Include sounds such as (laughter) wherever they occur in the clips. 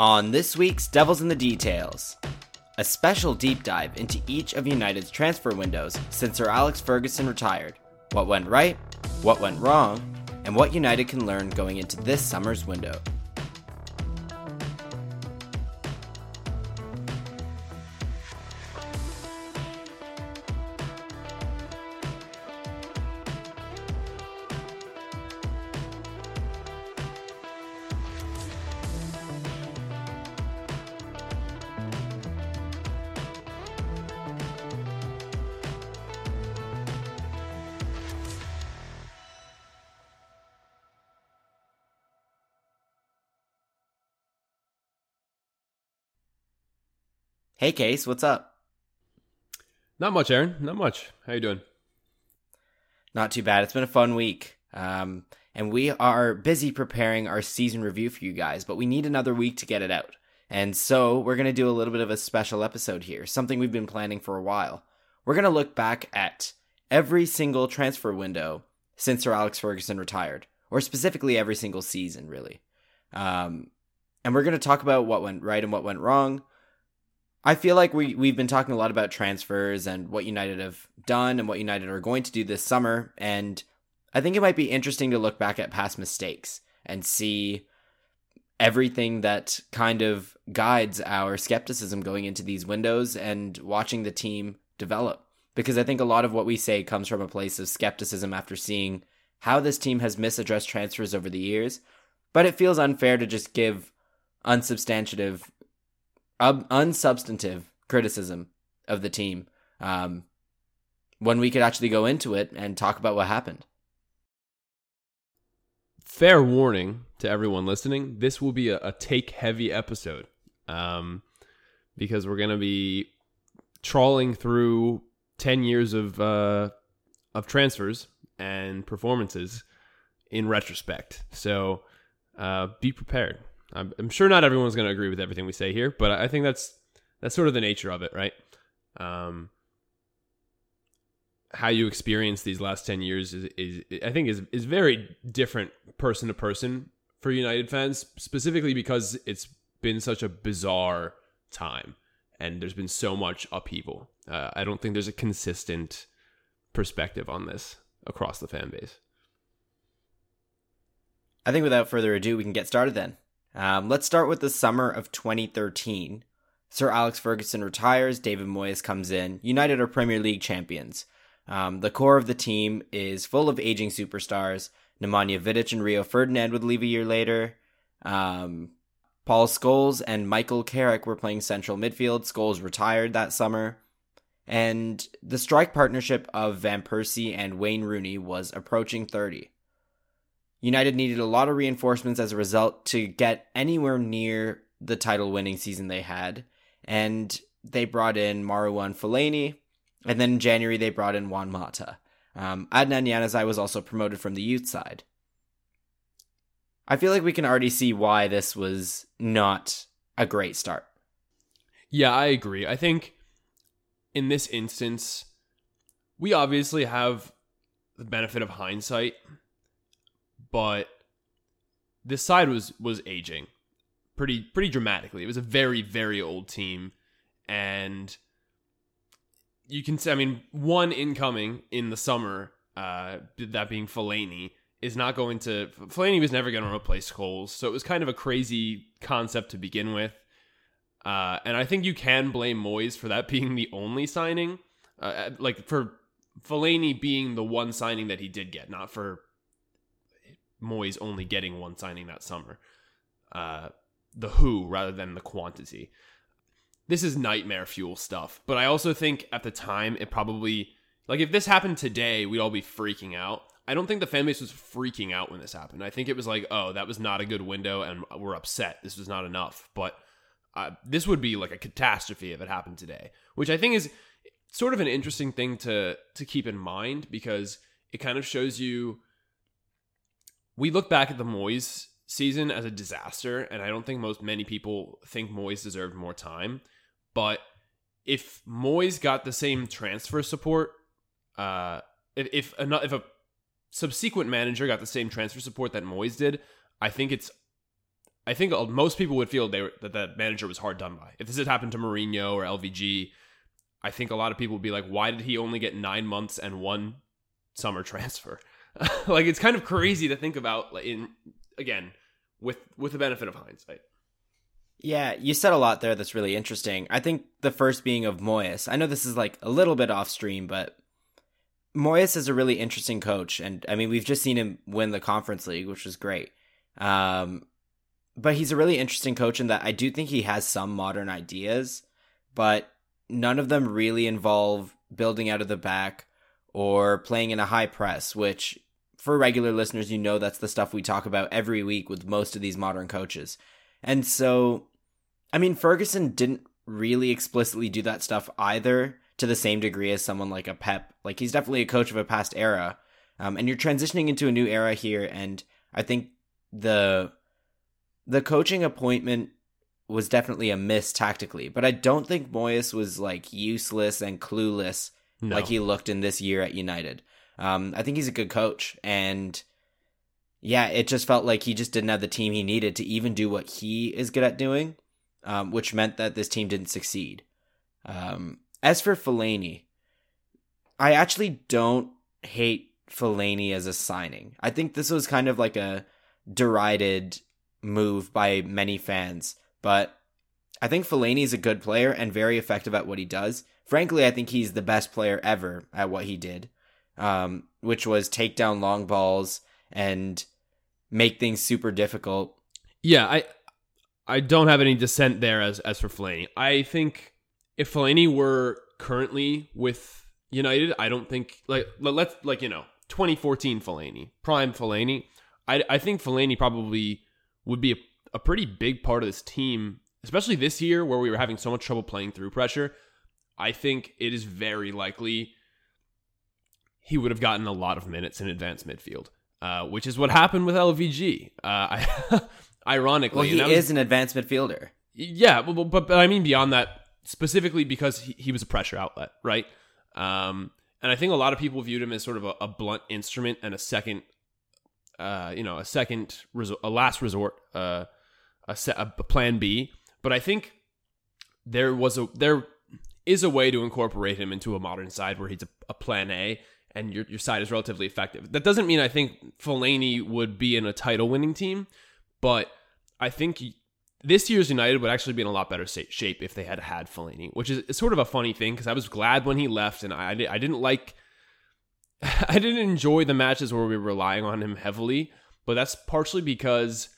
On this week's Devils in the Details, a special deep dive into each of United's transfer windows since Sir Alex Ferguson retired, what went right, what went wrong, and what United can learn going into this summer's window. Case, what's up? Not much, Aaron. Not much. How you doing? Not too bad. It's been a fun week. Um, and we are busy preparing our season review for you guys, but we need another week to get it out. And so we're going to do a little bit of a special episode here, something we've been planning for a while. We're going to look back at every single transfer window since Sir Alex Ferguson retired, or specifically every single season, really. Um, and we're going to talk about what went right and what went wrong, I feel like we we've been talking a lot about transfers and what United have done and what United are going to do this summer. And I think it might be interesting to look back at past mistakes and see everything that kind of guides our skepticism going into these windows and watching the team develop. Because I think a lot of what we say comes from a place of skepticism after seeing how this team has misaddressed transfers over the years. But it feels unfair to just give unsubstantive criticism of the team um, when we could actually go into it and talk about what happened. Fair warning to everyone listening: this will be a, a take heavy episode um, because we're going to be trawling through ten years of uh, of transfers and performances in retrospect. So uh, be prepared. I'm, I'm sure not everyone's going to agree with everything we say here, but I think that's that's sort of the nature of it, right? Um, how you experience these last 10 years is, is I think is is very different person to person for United fans, specifically because it's been such a bizarre time and there's been so much upheaval. Uh, I don't think there's a consistent perspective on this across the fan base. I think without further ado, we can get started then. Um, let's start with the summer of 2013. Sir Alex Ferguson retires, David Moyes comes in. United are Premier League champions. Um, the core of the team is full of aging superstars. Nemanja Vidic and Rio Ferdinand would leave a year later. Um, Paul Scholes and Michael Carrick were playing central midfield. Scholes retired that summer. And the strike partnership of Van Persie and Wayne Rooney was approaching 30. United needed a lot of reinforcements as a result to get anywhere near the title winning season they had. And they brought in Marouane Fellaini. And then in January, they brought in Juan Mata. Um, Adnan Januzaj was also promoted from the youth side. I feel like we can already see why this was not a great start. Yeah, I agree. I think in this instance, we obviously have the benefit of hindsight but this side was was aging pretty pretty dramatically. It was a very very old team, and you can say, I mean, one incoming in the summer, uh, that being Fellaini, is not going to. Fellaini was never going to replace Scholes, so it was kind of a crazy concept to begin with. Uh, and I think you can blame Moyes for that (laughs) being the only signing, uh, like for Fellaini being the one signing that he did get, not for Moyes only getting one signing that summer. Uh, the who rather than the quantity. This is nightmare fuel stuff. But I also think at the time it probably like if this happened today, we'd all be freaking out. I don't think the fan base was freaking out when this happened. I think it was like, oh, that was not a good window, and we're upset. This was not enough. But uh, this would be like a catastrophe if it happened today, which I think is sort of an interesting thing to to keep in mind because it kind of shows you we look back at the Moyes season as a disaster, and I don't think most many people think Moyes deserved more time. But if Moyes got the same transfer support, uh, if if a, if a subsequent manager got the same transfer support that Moyes did, I think it's I think most people would feel they were, that that manager was hard done by. If this had happened to Mourinho or LVG, I think a lot of people would be like, why did he only get nine months and one summer (laughs) transfer? (laughs) like it's kind of crazy to think about. In again, with with the benefit of hindsight. Yeah, you said a lot there that's really interesting. I think the first being of Moyes. I know this is like a little bit off stream, but Moyes is a really interesting coach, and I mean we've just seen him win the Conference League, which was great. Um, but he's a really interesting coach in that I do think he has some modern ideas, but none of them really involve building out of the back or playing in a high press, which for regular listeners, you know that's the stuff we talk about every week with most of these modern coaches. And so, I mean, Ferguson didn't really explicitly do that stuff either to the same degree as someone like a Pep. Like, he's definitely a coach of a past era. Um, and you're transitioning into a new era here. And I think the the coaching appointment was definitely a miss tactically, but I don't think Moyes was like useless and clueless no. like he looked in this year at United. Um, I think he's a good coach, and yeah, it just felt like he just didn't have the team he needed to even do what he is good at doing, um, which meant that this team didn't succeed. Um, as for Fellaini, I actually don't hate Fellaini as a signing. I think this was kind of like a derided move by many fans, but I think Fellaini is a good player and very effective at what he does. Frankly, I think he's the best player ever at what he did, um, which was take down long balls and make things super difficult. Yeah, I I don't have any dissent there as as for Fellaini. I think if Fellaini were currently with United, I don't think like let's like you know 2014 Fellaini, prime Fellaini. I I think Fellaini probably would be a, a pretty big part of this team, especially this year where we were having so much trouble playing through pressure. I think it is very likely he would have gotten a lot of minutes in advanced midfield, uh, which is what happened with LVG. Uh, I, (laughs) ironically, well, he is an advanced midfielder. Yeah, but, but, but I mean beyond that, specifically because he, he was a pressure outlet, right? Um, and I think a lot of people viewed him as sort of a, a blunt instrument and a second uh, you know, a second, resort, a last resort, uh, a, set, a plan B. But I think there was a there is a way to incorporate him into a modern side where he's a, a plan A and your your side is relatively effective. That doesn't mean I think Fellaini would be in a title winning team, but I think this year's United would actually be in a lot better shape if they had had Fellaini, which is sort of a funny thing because I was glad when he left and I I didn't like (laughs) I didn't enjoy the matches where we were relying on him heavily, but that's partially because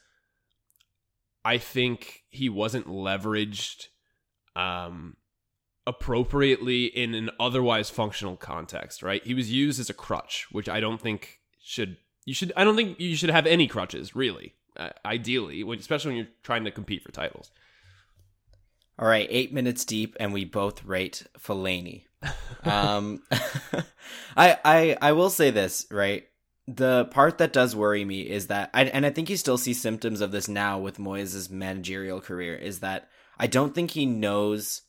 I think he wasn't leveraged um, appropriately in an otherwise functional context, right? He was used as a crutch, which I don't think should you should I don't think you should have any crutches really. Uh, ideally, especially when you're trying to compete for titles. All right, eight minutes deep, and we both rate Fellaini (laughs) um, (laughs) I I I will say this right. The part that does worry me is that, I, and I think you still see symptoms of this now with Moyes' managerial career, is that I don't think he knows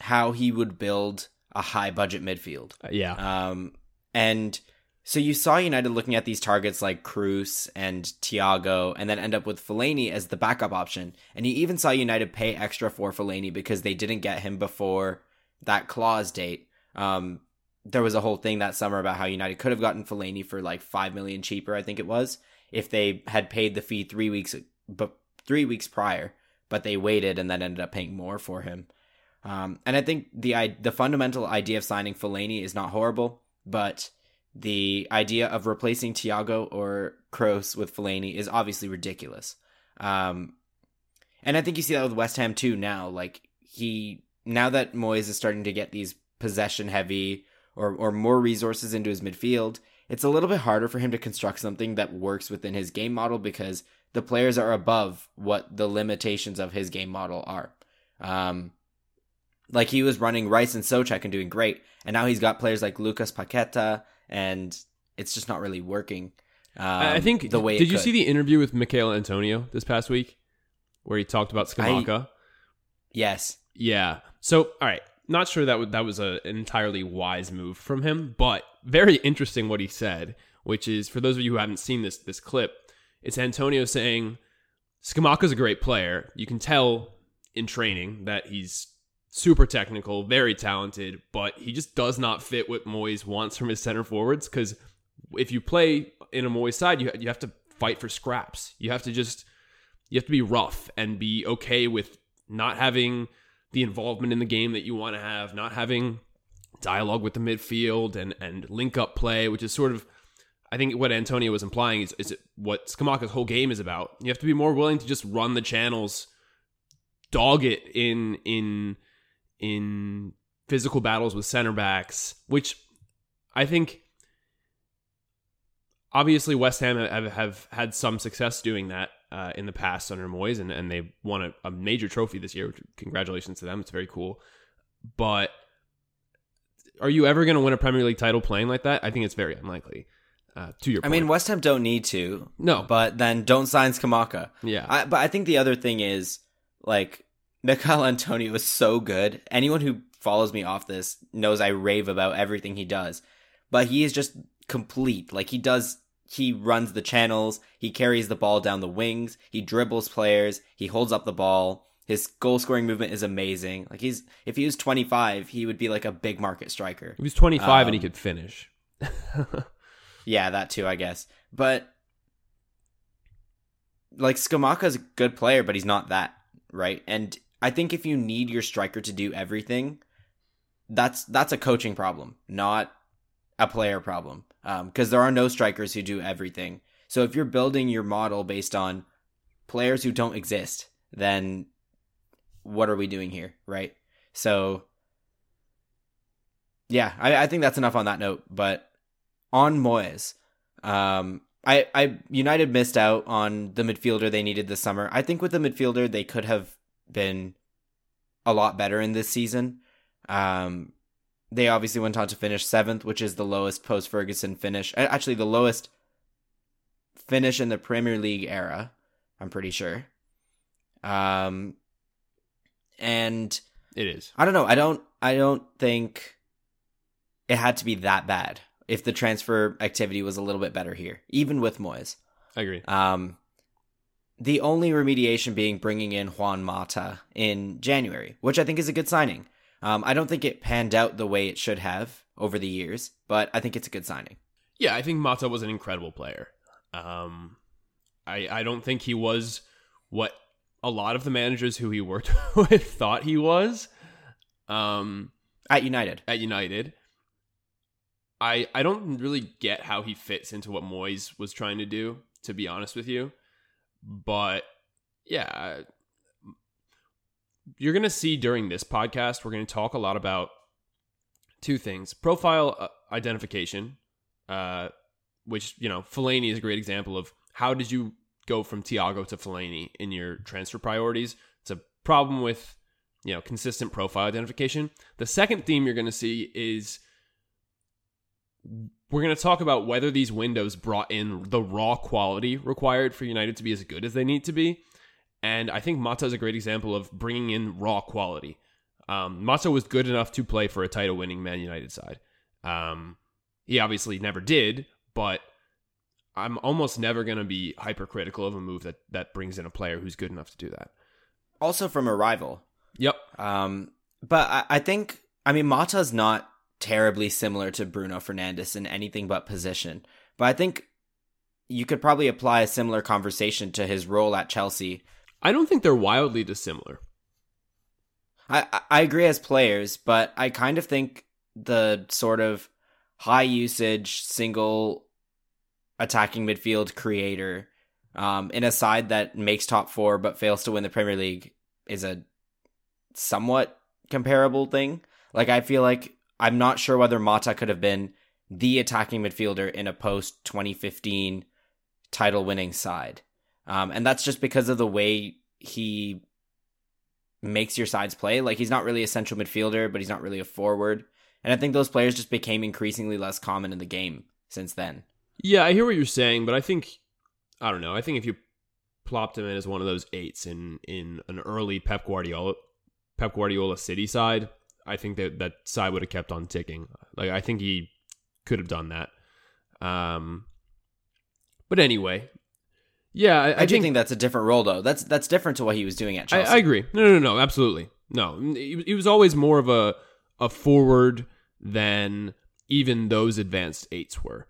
how he would build a high budget midfield. Uh, yeah. Um, and so you saw United looking at these targets like Kroos and Thiago, and then end up with Fellaini as the backup option. And you even saw United pay extra for Fellaini because they didn't get him before that clause date. Um, there was a whole thing that summer about how United could have gotten Fellaini for like five million cheaper, I think it was, if they had paid the fee three weeks, but three weeks prior, but they waited and then ended up paying more for him. Um, and I think the the fundamental idea of signing Fellaini is not horrible, but the idea of replacing Thiago or Kroos with Fellaini is obviously ridiculous. Um, and I think you see that with West Ham too now. Like he now that Moyes is starting to get these possession heavy or or more resources into his midfield, it's a little bit harder for him to construct something that works within his game model because the players are above what the limitations of his game model are. Um, like he was running Rice and Soucek and doing great, and now he's got players like Lucas Paqueta, and it's just not really working. Um, I think the way. Did you see the interview with Michail Antonio this past week, where he talked about Scamacca? Yes. Yeah. So, all right, not sure that w- that was a, an entirely wise move from him, but very interesting what he said. Which is for those of you who haven't seen this this clip, it's Antonio saying Scamacca's a great player. You can tell in training that he's super technical, very talented, but he just does not fit what Moyes wants from his center forwards. Because if you play in a Moyes side, you you have to fight for scraps. You have to just you have to be rough and be okay with not having the involvement in the game that you want to have, not having dialogue with the midfield and and link up play, which is sort of I think what Antonio was implying is, is what Scamacca's whole game is about. You have to be more willing to just run the channels, dog it in in in physical battles with center backs, which I think obviously West Ham have, have had some success doing that uh, in the past under Moyes, and, and they won a, a, major trophy this year. Congratulations to them. It's very cool. But are you ever going to win a Premier League title playing like that? I think it's very unlikely. Uh, to your, point. I mean, West Ham don't need to. No, but then don't sign Scamacca. Yeah, I, but I think the other thing is like Michail Antonio is so good. Anyone who follows me off this knows I rave about everything he does, but he is just complete. Like he does he runs the channels, he carries the ball down the wings, he dribbles players, he holds up the ball. His goal scoring movement is amazing. Like he's if he was 25, he would be like a big market striker. If he was 25 um, and he um, could finish. (laughs) yeah, that too, I guess. But like Scamacca's a good player, but he's not that, right? And I think if you need your striker to do everything, that's that's a coaching problem, not a player problem because um, there are no strikers who do everything. So if you're building your model based on players who don't exist, then what are we doing here, right? So yeah, I, I think that's enough on that note. But on Moyes, um, I, I United missed out on the midfielder they needed this summer. I think with the midfielder they could have been a lot better in this season. Um, they obviously went on to finish seventh, which is the lowest post Ferguson finish. Actually, the lowest finish in the Premier League era. I'm pretty sure. Um, and it is. I don't know. I don't. I don't think it had to be that bad. If the transfer activity was a little bit better here, even with Moyes. I agree. Um, the only remediation being bringing in Juan Mata in January, which I think is a good signing. Um, I don't think it panned out the way it should have over the years, but I think it's a good signing. Yeah, I think Mata was an incredible player. Um, I I don't think he was what a lot of the managers who he worked (laughs) with thought he was. Um, at United. At United. I I don't really get how he fits into what Moyes was trying to do, to be honest with you. But yeah, you're going to see during this podcast, we're going to talk a lot about two things profile uh, identification, uh, which, you know, Fellaini is a great example of how did you go from Thiago to Fellaini in your transfer priorities. It's a problem with, you know, consistent profile identification. The second theme you're going to see is we're going to talk about whether these windows brought in the raw quality required for United to be as good as they need to be. And I think Mata is a great example of bringing in raw quality. Um, Mata was good enough to play for a title winning Man United side. Um, he obviously never did, but I'm almost never going to be hypercritical of a move that, that brings in a player who's good enough to do that. Also from a rival. Yep. Um, but I, I think, I mean, Mata's not terribly similar to Bruno Fernandes in anything but position. But I think you could probably apply a similar conversation to his role at Chelsea I don't think they're wildly dissimilar. I I agree as players, but I kind of think the sort of high usage single attacking midfield creator um, in a side that makes top four but fails to win the Premier League is a somewhat comparable thing. Like I feel like I'm not sure whether Mata could have been the attacking midfielder in a post 2015 title winning side. Um, and that's just because of the way he makes your sides play. Like he's not really a central midfielder, but he's not really a forward. And I think those players just became increasingly less common in the game since then. Yeah, I hear what you're saying, but I think I don't know. I think if you plopped him in as one of those eights in in an early Pep Guardiola Pep Guardiola City side, I think that that side would have kept on ticking. Like I think he could have done that. Um, but anyway, Yeah, I, I, I do think, think, that's a different role though. That's that's different to what he was doing at I, Chelsea. I agree. No, no, no, absolutely. No, he, he was always more of a a forward than even those advanced eights were.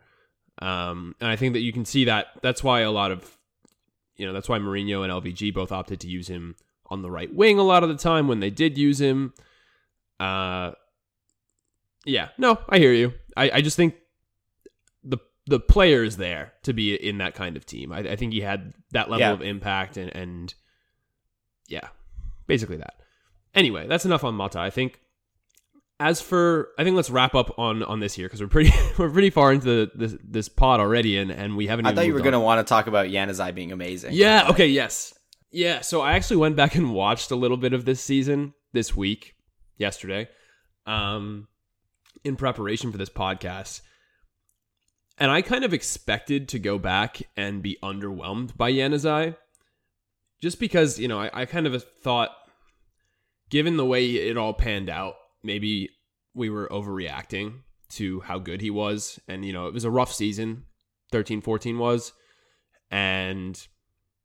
Um, and I think that you can see that. That's why a lot of, you know, that's why Mourinho and LVG both opted to use him on the right wing a lot of the time when they did use him. Uh, yeah, no, I hear you. I, I just think the the player is there to be in that kind of team. I, I think he had that level Yeah. of impact and and yeah, basically that. Anyway, that's enough on Mata. I think. As for, I think let's wrap up on on this here because we're pretty (laughs) we're pretty far into the, this this pod already, and and we haven't. I thought you were going to want to talk about Januzaj being amazing. Yeah. Okay. Yes. Yeah. So I actually went back and watched a little bit of this season this week, yesterday, um, in preparation for this podcast, and I kind of expected to go back and be underwhelmed by Januzaj, just because you know I, I kind of thought, given the way it all panned out, maybe we were overreacting to how good he was, and you know it was a rough season. 13-14 was and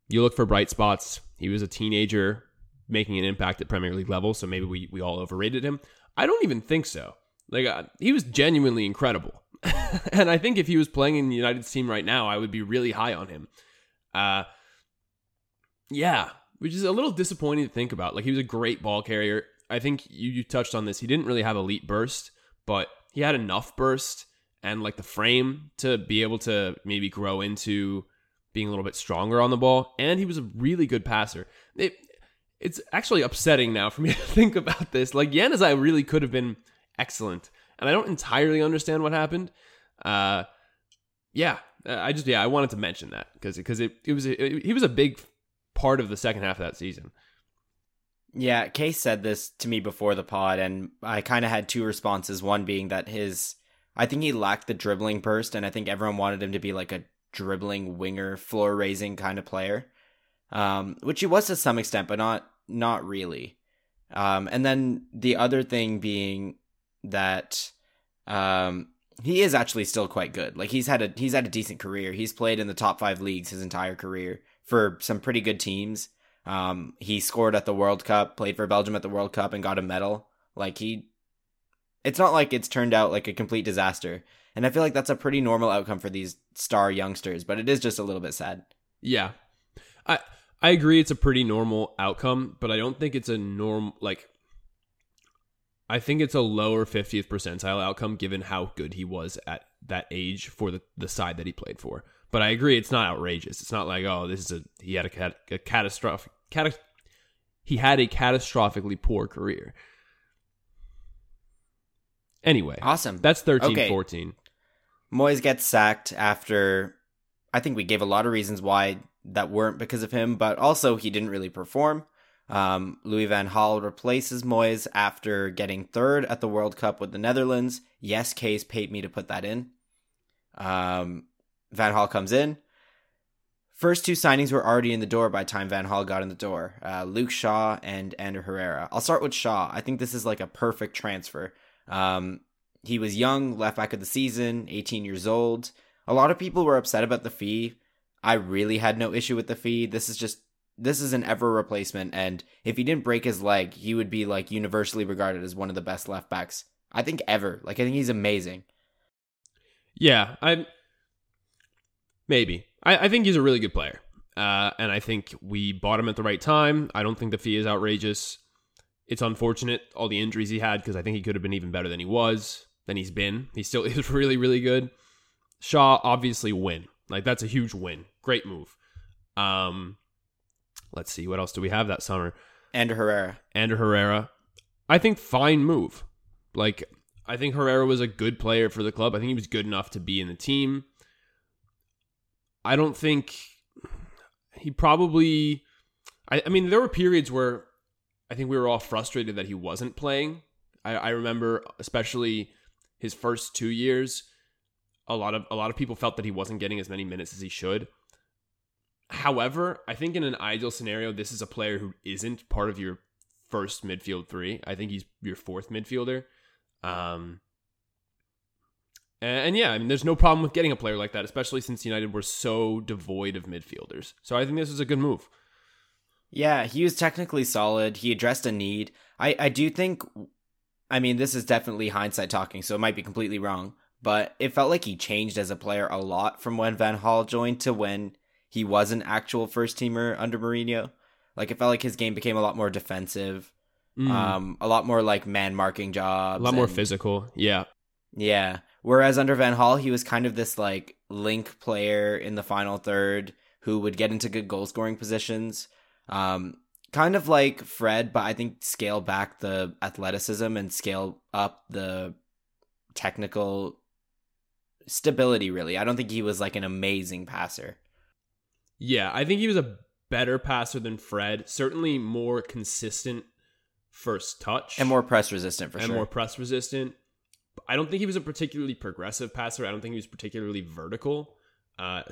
you look for bright spots. He was a teenager making an impact at Premier League level, so maybe we, we all overrated him. I don't even think so. Like uh, he was genuinely incredible, (laughs) and I think if he was playing in the United team right now, I would be really high on him. Uh, yeah, which is a little disappointing to think about. Like he was a great ball carrier. I think you, you touched on this. He didn't really have elite burst, but he had enough burst and like the frame to be able to maybe grow into being a little bit stronger on the ball. And he was a really good passer. It, it's actually upsetting now for me (laughs) to think about this. Like Januzaj really could have been excellent, and I don't entirely understand what happened. Uh, yeah, uh, I just yeah I wanted to mention that because because it, it was it, he was a big part of the second half of that season. Yeah, Case said this to me before the pod, and I kind of had two responses. One being that his, I think he lacked the dribbling burst, and I think everyone wanted him to be like a dribbling winger, floor raising kind of player, um, which he was to some extent, but not not really. Um, and then the other thing being that um, he is actually still quite good. Like he's had a he's had a decent career. He's played in the top five leagues his entire career for some pretty good teams. Um, he scored at the World Cup, played for Belgium at the World Cup, and got a medal. Like he, it's not like it's turned out like a complete disaster. And I feel like that's a pretty normal outcome for these star youngsters, but it is just a little bit sad. Yeah, I I agree. It's a pretty normal outcome, but I don't think it's a norm like. I think it's a lower 50th percentile outcome given how good he was at that age for the, the side that he played for. But I agree, it's not outrageous. It's not like oh, this is a he had a, cat, a catastrophic cat, he had a catastrophically poor career. Anyway, Awesome. that's 13 Okay. 14. Moyes gets sacked after I think we gave a lot of reasons why that weren't because of him, but also he didn't really perform. Um, Louis Van Gaal replaces Moyes after getting third at the World Cup with the Netherlands. Yes, Case paid me to put that in. Um, Van Gaal comes in. First two signings were already in the door by the time Van Gaal got in the door. Uh, Luke Shaw and Ander Herrera. I'll start with Shaw. I think this is like a perfect transfer. Um, he was young, left back of the season, 18 years old. A lot of people were upset about the fee. I really had no issue with the fee. This is just this is an Evra replacement, and if he didn't break his leg, he would be like universally regarded as one of the best left backs. I think ever. Like I think he's amazing. Yeah, I maybe. I, I think he's a really good player, uh, and I think we bought him at the right time. I don't think the fee is outrageous. It's unfortunate all the injuries he had because I think he could have been even better than he was than he's been. He still (laughs) is really really good. Shaw obviously win like that's a huge win. Great move. Um, let's see what else do we have that summer. And Herrera. Ander Herrera. I think fine move. Like I think Herrera was a good player for the club. I think he was good enough to be in the team. I don't think he probably I, I mean there were periods where I think we were all frustrated that he wasn't playing. I, I remember especially his first two years, a lot of a lot of people felt that he wasn't getting as many minutes as he should. However, I think in an ideal scenario, this is a player who isn't part of your first midfield three. I think he's your fourth midfielder. Um, And, and yeah, I mean, there's no problem with getting a player like that, especially since United were so devoid of midfielders. So I think this was a good move. Yeah, he was technically solid. He addressed a need. I, I do think, I mean, this is definitely hindsight talking, so it might be completely wrong, but it felt like he changed as a player a lot from when Van Gaal joined to when he was an actual first teamer under Mourinho. Like, it felt like his game became a lot more defensive, mm. um, a lot more like man marking jobs, a lot more physical. Yeah. Yeah. Whereas under Van Gaal, he was kind of this like link player in the final third who would get into good goal scoring positions um, kind of like Fred, but I think scale back the athleticism and scale up the technical stability, really. I don't think he was like an amazing passer. Yeah, I think he was a better passer than Fred. Certainly more consistent first touch. And more press resistant, for and sure. And more press resistant. I don't think he was a particularly progressive passer. I don't think he was particularly vertical, uh,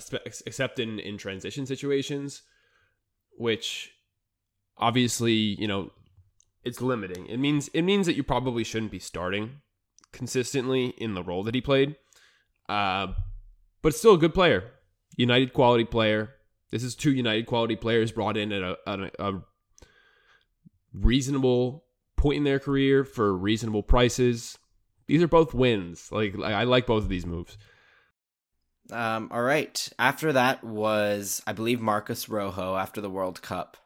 except in, in transition situations which obviously, you know, it's limiting. It means it means that you probably shouldn't be starting consistently in the role that he played. Uh, but still a good player, United quality player. This is two United quality players brought in at a, a, a reasonable point in their career for reasonable prices. These are both wins. Like I like both of these moves. Um, all right. After that was, I believe, Marcos Rojo after the World Cup.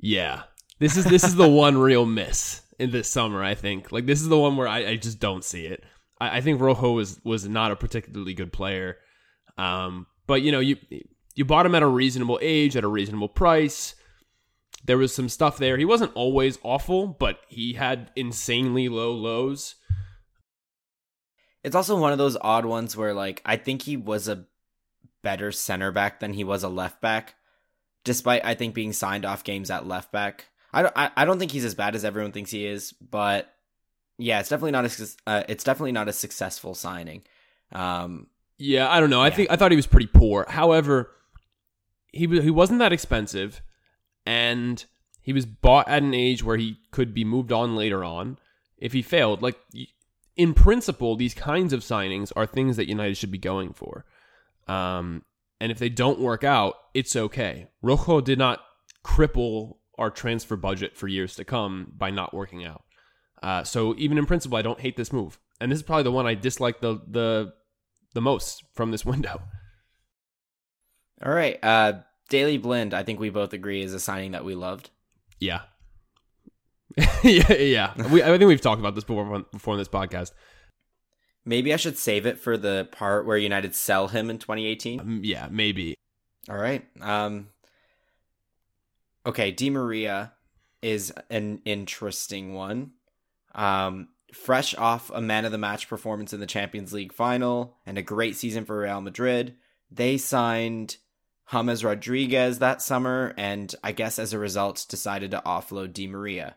Yeah, this is this is the (laughs) one real miss in this summer. I think like this is the one where I, I just don't see it. I, I think Rojo was was not a particularly good player. Um, but you know you you bought him at a reasonable age at a reasonable price. There was some stuff there. He wasn't always awful, but he had insanely low lows. It's also one of those odd ones where like I think he was a better center back than he was a left back, despite I think being signed off games at left back. I don't I, I don't think he's as bad as everyone thinks he is, but yeah, it's definitely not a uh, it's definitely not a successful signing. Um, yeah, I don't know. Yeah. I think I thought he was pretty poor. However, he he wasn't that expensive, and he was bought at an age where he could be moved on later on if he failed. Like in principle, these kinds of signings are things that United should be going for. Um, and if they don't work out, it's okay. Rojo did not cripple our transfer budget for years to come by not working out. Uh, so even in principle, I don't hate this move. And this is probably the one I dislike the the the most from this (laughs) window. All right, uh, Daley Blind. I think we both agree is a signing that we loved. Yeah, (laughs) yeah, yeah. We, I think we've talked about this before before in this podcast. Maybe I should save it for the part where United sell him in 2018. Um, yeah, maybe. All right. Um. Okay, Di Maria is an interesting one. Um, fresh off a man of the match performance in the Champions League final and a great season for Real Madrid, they signed James Rodriguez that summer, and I guess as a result decided to offload Di Maria.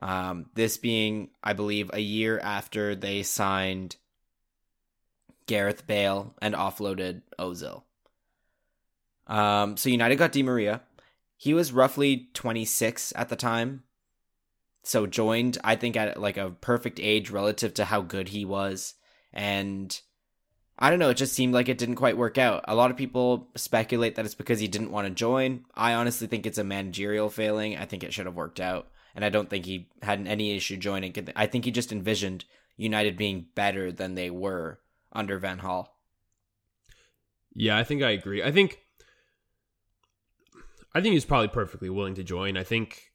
Um, this being, I believe, a year after they signed Gareth Bale and offloaded Ozil. Um, so United got Di Maria. He was roughly 26 at the time. So joined, I think, at like a perfect age relative to how good he was. And I don't know, it just seemed like it didn't quite work out. A lot of people speculate that it's because he didn't want to join. I honestly think it's a managerial failing. I think it should have worked out and I don't think he had any issue joining. I think he just envisioned United being better than they were under Van Gaal. Yeah, I think I agree. I think I think he's probably perfectly willing to join. I think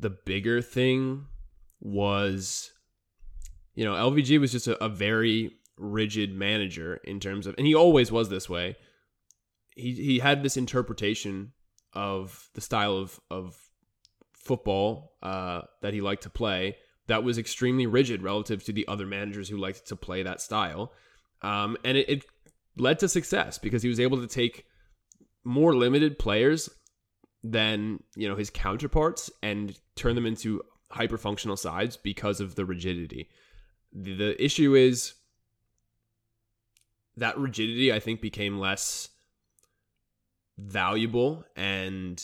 the bigger thing was you know, LVG was just a, a very rigid manager in terms of and he always was this way. He he had this interpretation of the style of of football uh, that he liked to play that was extremely rigid relative to the other managers who liked to play that style. Um, and it, it led to success because he was able to take more limited players than you know his counterparts and turn them into hyperfunctional sides because of the rigidity. The, the issue is that rigidity I think became less valuable and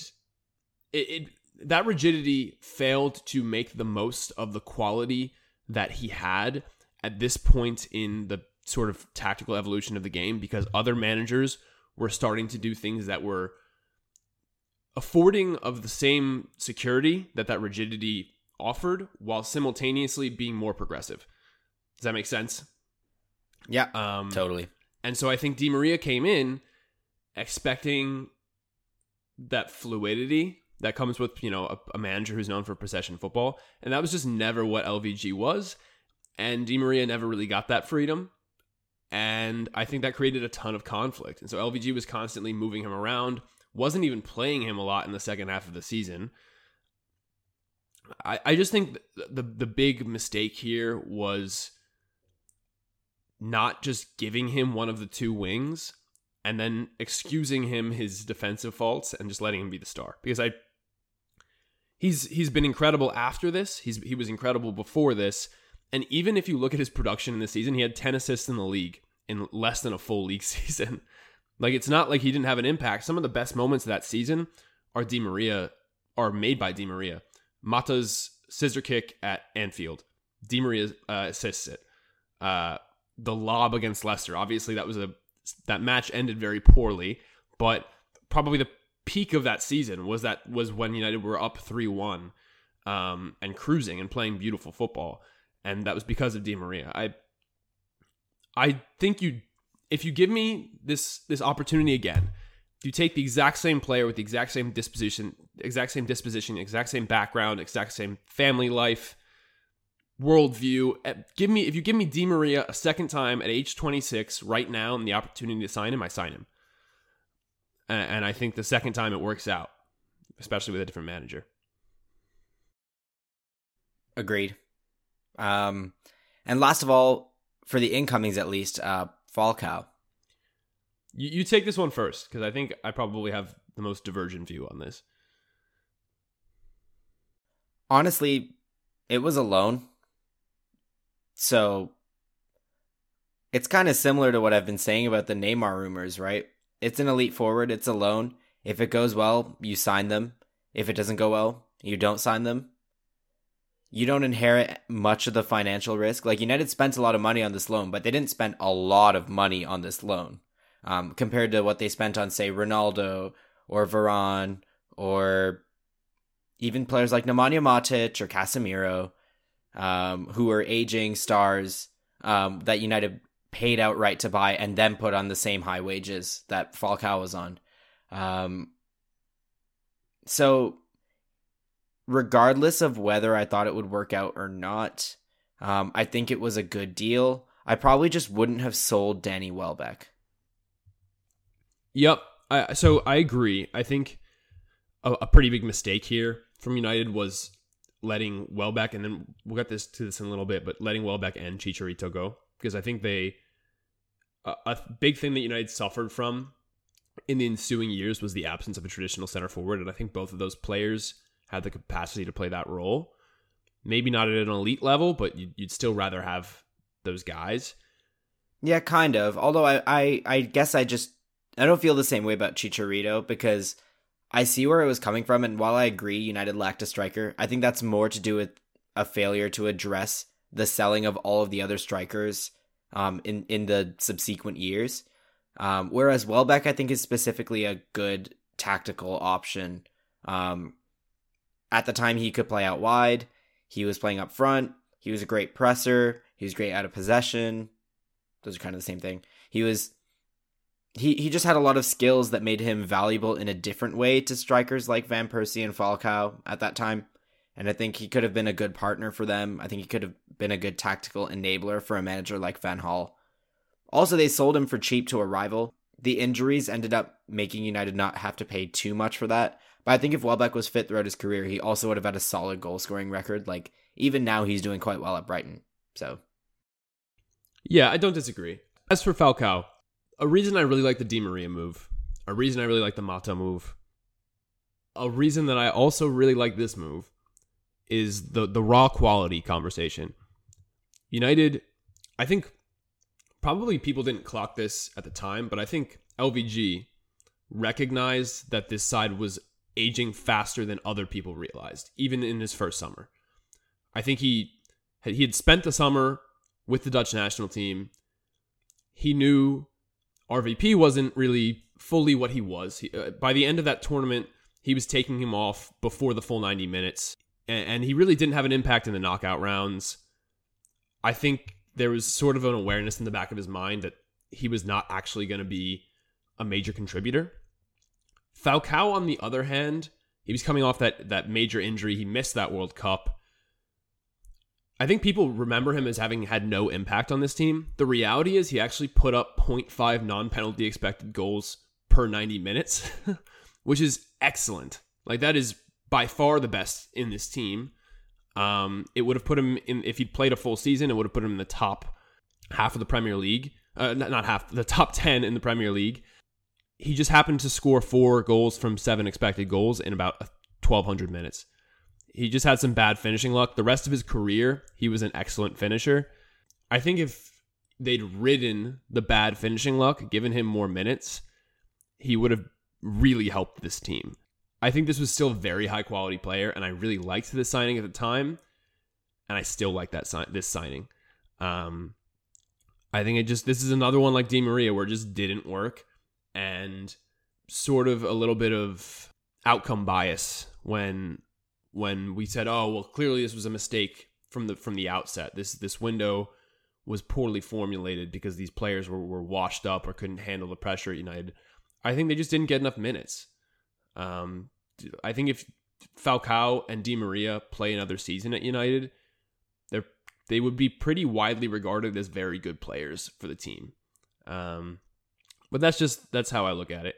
it, it that rigidity failed to make the most of the quality that he had at this point in the sort of tactical evolution of the game because other managers were starting to do things that were affording of the same security that that rigidity offered while simultaneously being more progressive. Does that make sense? Yeah, Um, totally. and so I think Di Maria came in expecting that fluidity that comes with, you know, a, a manager who's known for possession football. And that was just never what LVG was. And Di Maria never really got that freedom. And I think that created a ton of conflict. And so LVG was constantly moving him around, wasn't even playing him a lot in the second half of the season. I, I just think the, the big mistake here was not just giving him one of the two wings and then excusing him his defensive faults and just letting him be the star. Because I he's he's been incredible after this. He's he was incredible before this. And even if you look at his production in the season he had 10 assists in the league in less than a full league (laughs) season like it's not like he didn't have an impact some of the best moments of that season are Di Maria are made by Di Maria Mata's scissor kick at Anfield Di Maria uh, assists it uh the lob against Leicester. Obviously, that was a that match ended very poorly, but probably the peak of that season was that was when United were up three one, um, and cruising and playing beautiful football, and that was because of Di Maria. I I think you if you give me this this opportunity again, you take the exact same player with the exact same disposition, exact same disposition, exact same background, exact same family life worldview. eh, Give me if you give me Di Maria a second time at age 26 right now and the opportunity to sign him, I sign him. And, and I think the second time it works out, especially with a different manager. Agreed. Um, and last of all, for the incomings at least, uh, Falcao. You, you take this one first because I think I probably have the most divergent view on this. Honestly, it was a loan. So it's kind of similar to what I've been saying about the Neymar rumors, right? It's an elite forward, it's a loan. If it goes well, you sign them. If it doesn't go well, you don't sign them. You don't inherit much of the financial risk. Like United spent a lot of money on this loan, but they didn't spend a lot of money on this loan um, compared to what they spent on, say, Ronaldo or Varane or even players like Nemanja Matic or Casemiro, um, who are aging stars um, that United paid outright to buy and then put on the same high wages that Falcao was on. Um, so, regardless of whether I thought it would work out or not, um, I think it was a good deal. I probably just wouldn't have sold Danny Welbeck. Yep. I, so I agree. I think a, a pretty big mistake here from United was letting Welbeck, and then we'll get this to this in a little bit, but letting Welbeck and Chicharito go because I think they a, a big thing that United suffered from in the ensuing years was the absence of a traditional center forward, and I think both of those players had the capacity to play that role. Maybe not at an elite level, but you'd, you'd still rather have those guys. Yeah, kind of. Although I, I, I guess I just I don't feel the same way about Chicharito because I see where it was coming from, and while I agree United lacked a striker, I think that's more to do with a failure to address the selling of all of the other strikers um, in in the subsequent years. Um, whereas Welbeck, I think, is specifically a good tactical option. Um, at the time, he could play out wide. He was playing up front. He was a great presser. He was great out of possession. Those are kind of the same thing. He was he he just had a lot of skills that made him valuable in a different way to strikers like Van Persie and Falcao at that time. And I think he could have been a good partner for them. I think he could have been a good tactical enabler for a manager like Van Gaal. Also, they sold him for cheap to a rival. The injuries ended up making United not have to pay too much for that. But I think if Welbeck was fit throughout his career, he also would have had a solid goal scoring record. Like, even now, he's doing quite well at Brighton. So, Yeah, I don't disagree. As for Falcao, a reason I really like the Di Maria move, a reason I really like the Mata move, a reason that I also really like this move is the the raw quality conversation. United, I think probably people didn't clock this at the time, but I think LVG recognized that this side was aging faster than other people realized, even in his first summer. I think he had, he had spent the summer with the Dutch national team he knew RVP wasn't really fully what he was. He, uh, by the end of that tournament, he was taking him off before the full 90 minutes, and, and he really didn't have an impact in the knockout rounds. I think there was sort of an awareness in the back of his mind that he was not actually going to be a major contributor. Falcao, on the other hand, he was coming off that that major injury. He missed that World Cup. I think people remember him as having had no impact on this team. The reality is he actually put up 0.5 non-penalty expected goals per 90 minutes, (laughs) which is excellent. Like that is by far the best in this team. Um, it would have put him in if he'd played a full season. It would have put him in the top half of the Premier League. Uh, not, not half, the top 10 in the Premier League he just happened to score four goals from seven expected goals in about 1,200 minutes. He just had some bad finishing luck. The rest of his career, he was an excellent finisher. I think if they'd ridden the bad finishing luck, given him more minutes, he would have really helped this team. I think this was still a very high quality player, and I really liked this signing at the time, and I still like that sign this signing. Um, I think it just this is another one like Di Maria where it just didn't work and sort of a little bit of outcome bias when when we said, "Oh, well, clearly this was a mistake from the from the outset. This this window was poorly formulated because these players were, were washed up or couldn't handle the pressure at United." I think they just didn't get enough minutes. Um, I think if Falcao and Di Maria play another season at United, they're they would be pretty widely regarded as very good players for the team. Um, but that's just that's how I look at it.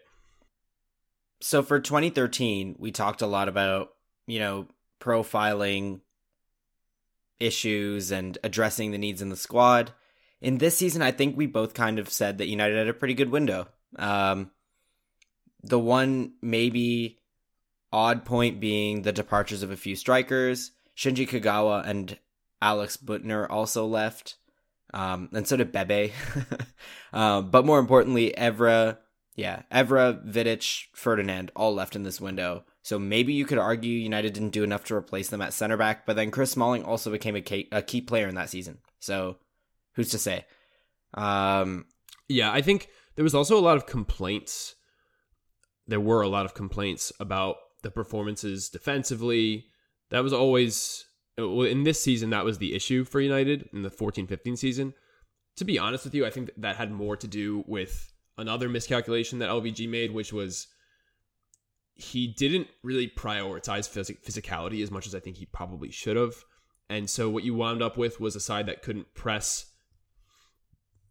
So for 2013, we talked a lot about, you know, profiling issues and addressing the needs in the squad. In this season, I think we both kind of said that United had a pretty good window. Um, the one maybe odd point being the departures of a few strikers. Shinji Kagawa and Alex Büttner also left. Um, and so did Bebe. uh, (laughs) but more importantly, Evra, yeah, Evra, Vidic, Ferdinand all left in this window. So maybe you could argue United didn't do enough to replace them at center back, but then Chris Smalling also became a key, a key player in that season. So who's to say? Um, yeah, I think there was also a lot of complaints. There were a lot of complaints about the performances defensively. That was always in this season that was the issue for United in the 14-15 season. To be honest with you, I think that had more to do with another miscalculation that LVG made, which was he didn't really prioritize phys- physicality as much as I think he probably should have. And so what you wound up with was a side that couldn't press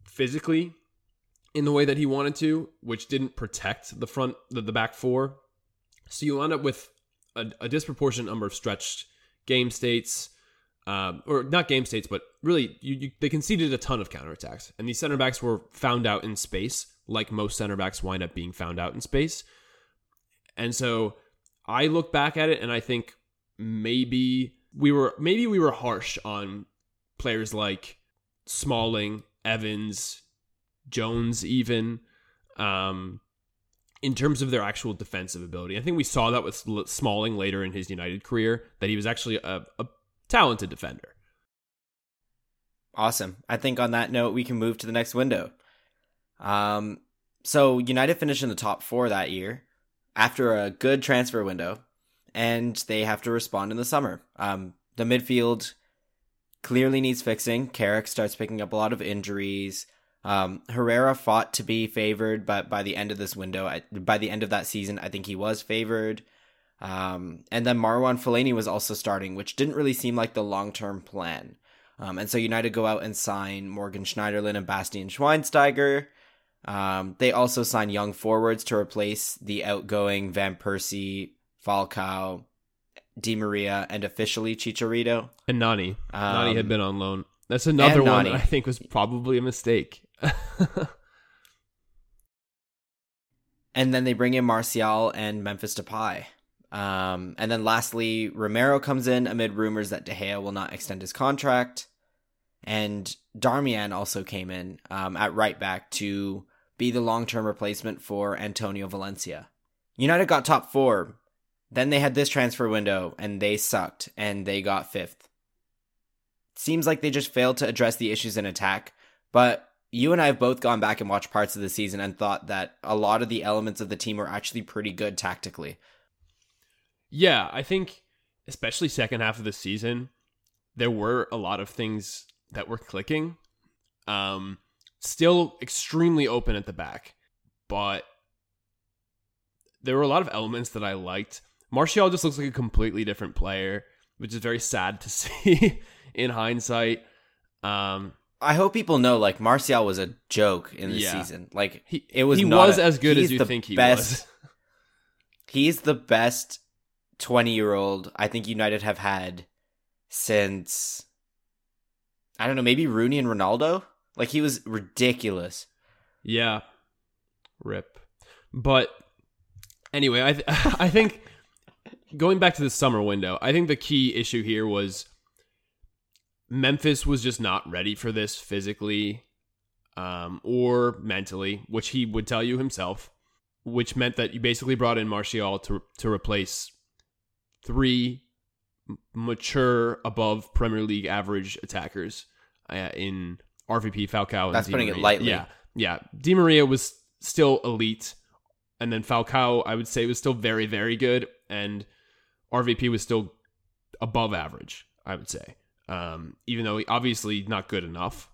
physically in the way that he wanted to, which didn't protect the front, the, the back four. So you wound up with a, a disproportionate number of stretched game states, um, or not game states, but really you, you, they conceded a ton of counterattacks. And these center backs were found out in space, like most center backs wind up being found out in space. And so I look back at it and I think maybe we were maybe we were harsh on players like Smalling, Evans, Jones, even. Um, in terms of their actual defensive ability. I think we saw that with Smalling later in his United career, that he was actually a, a talented defender. Awesome. I think on that note, we can move to the next window. Um, so United finished in the top four that year after a good transfer window, and they have to respond in the summer. Um, the midfield clearly needs fixing. Carrick starts picking up a lot of injuries. Um, Herrera fought to be favored, but by the end of this window, I, by the end of that season, I think he was favored. Um, and then Marwan Fellaini was also starting, which didn't really seem like the long term plan. Um, and so United go out and sign Morgan Schneiderlin and Bastian Schweinsteiger. Um, they also sign young forwards to replace the outgoing Van Persie, Falcao, Di Maria, and officially Chicharito. And Nani. Nani had um, been on loan. That's another one that I think was probably a mistake. (laughs) and then they bring in Martial and Memphis Depay. Um, and then lastly, Romero comes in amid rumors that De Gea will not extend his contract. And Darmian also came in um, at right back to be the long term replacement for Antonio Valencia. United got top four. Then they had this transfer window and they sucked and they got fifth. Seems like they just failed to address the issues in attack, but you and I have both gone back and watched parts of the season and thought that a lot of the elements of the team were actually pretty good tactically. Yeah, I think especially second half of the season, there were a lot of things that were clicking. Um, still extremely open at the back, but there were a lot of elements that I liked. Martial just looks like a completely different player, which is very sad to (laughs) see in hindsight. Um, I hope people know like Martial was a joke in the Yeah. season. Like he it was he not was a- as good as you think he best, was. (laughs) He's the best 20 year old I think United have had since I don't know, maybe Rooney and Ronaldo? Like he was ridiculous. Yeah, rip. But anyway, I th- (laughs) I think going back to the summer window, I think the key issue here was Memphis was just not ready for this physically um, or mentally, which he would tell you himself. Which meant that you basically brought in Martial to to replace three mature above Premier League average attackers uh, in RVP Falcao. And That's Di putting it Maria. lightly. Yeah, yeah. Di Maria was still elite, and then Falcao, I would say, was still very, very good, and RVP was still above average. I would say, um, even though obviously not good enough.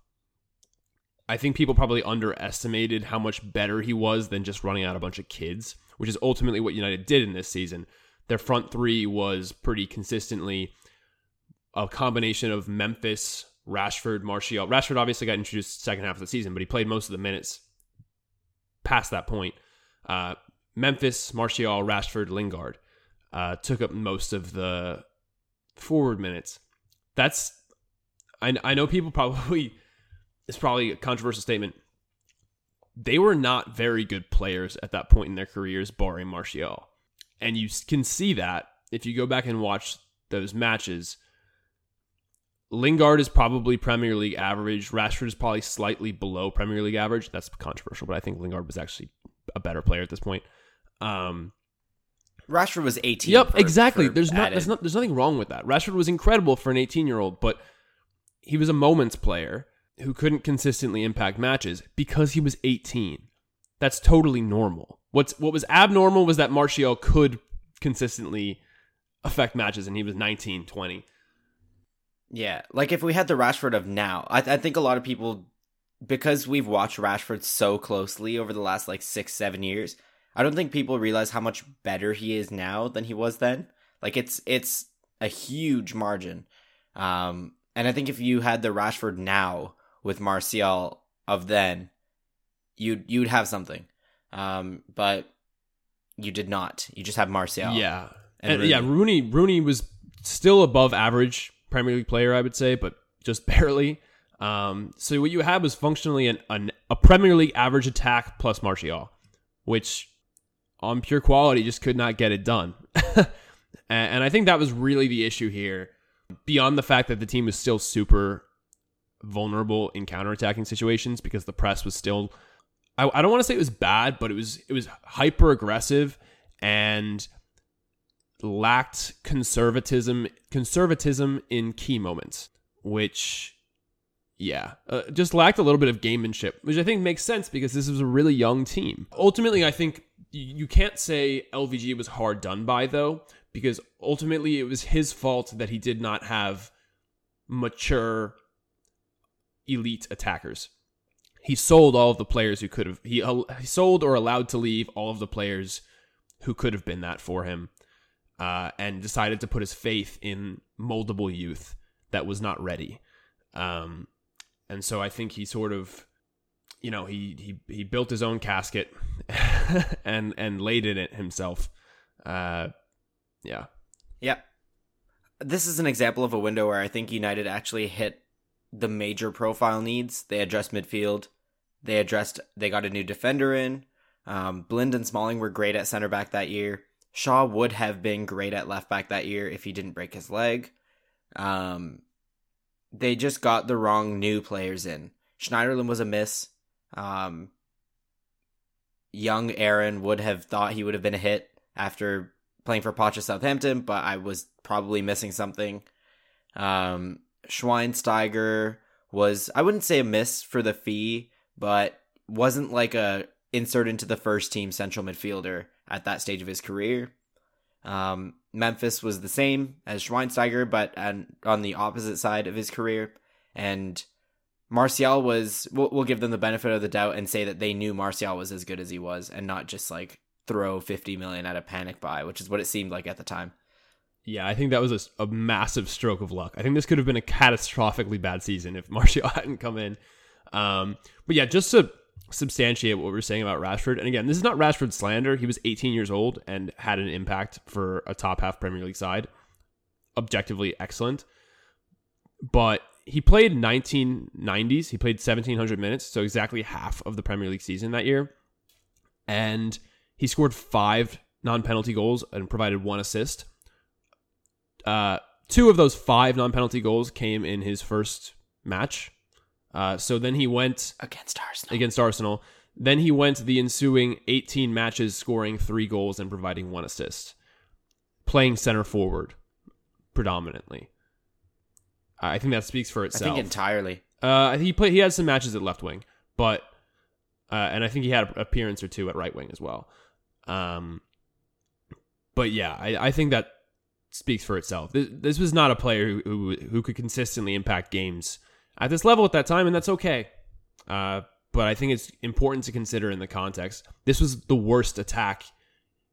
I think people probably underestimated how much better he was than just running out a bunch of kids, which is ultimately what United did in this season. Their front three was pretty consistently a combination of Memphis, Rashford, Martial. Rashford obviously got introduced second half of the season, but he played most of the minutes past that point. Uh, Memphis, Martial, Rashford, Lingard uh, took up most of the forward minutes. That's I, I know people probably (laughs) it's probably a controversial statement. They were not very good players at that point in their careers, barring Martial, and you can see that if you go back and watch those matches. Lingard is probably Premier League average. Rashford is probably slightly below Premier League average. That's controversial, but I think Lingard was actually a better player at this point. Um, Rashford was 18. Yep, for- exactly. for There's not, there's not there's nothing wrong with that. Rashford was incredible for an 18 year old, but he was a moments player who couldn't consistently impact matches because he was 18. That's totally normal. What's what was abnormal was that Martial could consistently affect matches, and he was 19, 20. Yeah, like if we had the Rashford of now, I, I think a lot of people, because we've watched Rashford so closely over the last like six, seven years, I don't think people realize how much better he is now than he was then. Like it's it's a huge margin, um, and I think if you had the Rashford now with Martial of then, you'd you'd have something, um, but you did not. You just have Martial. Yeah, and and, yeah, Rooney Rooney was still above average Premier League player, I would say, but just (laughs) barely. Um, so what you had was functionally an, an a Premier League average attack plus Martial, which on pure quality just could not get it done. (laughs) and, I think that was really the issue here. Beyond the fact that the team was still super vulnerable in counterattacking situations because the press was still I, I don't want to say it was bad, but it was it was hyper aggressive and lacked conservatism conservatism in key moments, which yeah, uh, just lacked a little bit of gamemanship, which I think makes sense because this was a really young team. Ultimately, I think you can't say LVG was hard done by though, because ultimately it was his fault that he did not have mature elite attackers. He sold all of the players who could have he, he sold or allowed to leave all of the players who could have been that for him, uh, and decided to put his faith in moldable youth that was not ready. Um, and so I think he sort of, you know, he he he built his own casket (laughs) and and laid in it himself. Uh, yeah, Yep. This is an example of a window where I think United actually hit the major profile needs. They addressed midfield. They addressed. They got a new defender in. Um, Blind and Smalling were great at center back that year. Shaw would have been great at left back that year if he didn't break his leg. Um, they just got the wrong new players in. Schneiderlin was a miss. Um, young Aaron would have thought he would have been a hit after playing for Pocha Southampton, but I was probably missing something. Um, Schweinsteiger was, I wouldn't say a miss for the fee, but wasn't like a insert into the first team central midfielder at that stage of his career. Um, Memphis was the same as Schweinsteiger, but on the opposite side of his career. And Martial was, we'll, we'll give them the benefit of the doubt and say that they knew Martial was as good as he was and not just like throw 50 million at a panic buy, which is what it seemed like at the time. Yeah, I think that was a, a, massive stroke of luck. I think this could have been a catastrophically bad season if (laughs) Martial hadn't come in. Um, but yeah, just to substantiate what we are saying about Rashford, and again, this is not Rashford slander. He was 18 years old and had an impact for a top half Premier League side. Objectively excellent. But he played 1990s. He played 1700 minutes, so exactly half of the Premier League season that year. And he scored five non penalty goals and provided one assist. Uh, two of those five non penalty goals came in his first match. Uh, so then he went against Arsenal. Against Arsenal. Then he went the ensuing 18 matches, scoring three goals and providing one assist, playing center forward predominantly. I think that speaks for itself. I think entirely. Uh, he played. He had some matches at left wing, but uh, and I think he had an appearance or two at right wing as well. Um, but yeah, I, I think that speaks for itself. This, this was not a player who, who, who could consistently impact games at this level at that time, and that's okay. Uh, but I think it's important to consider in the context. This was the worst attack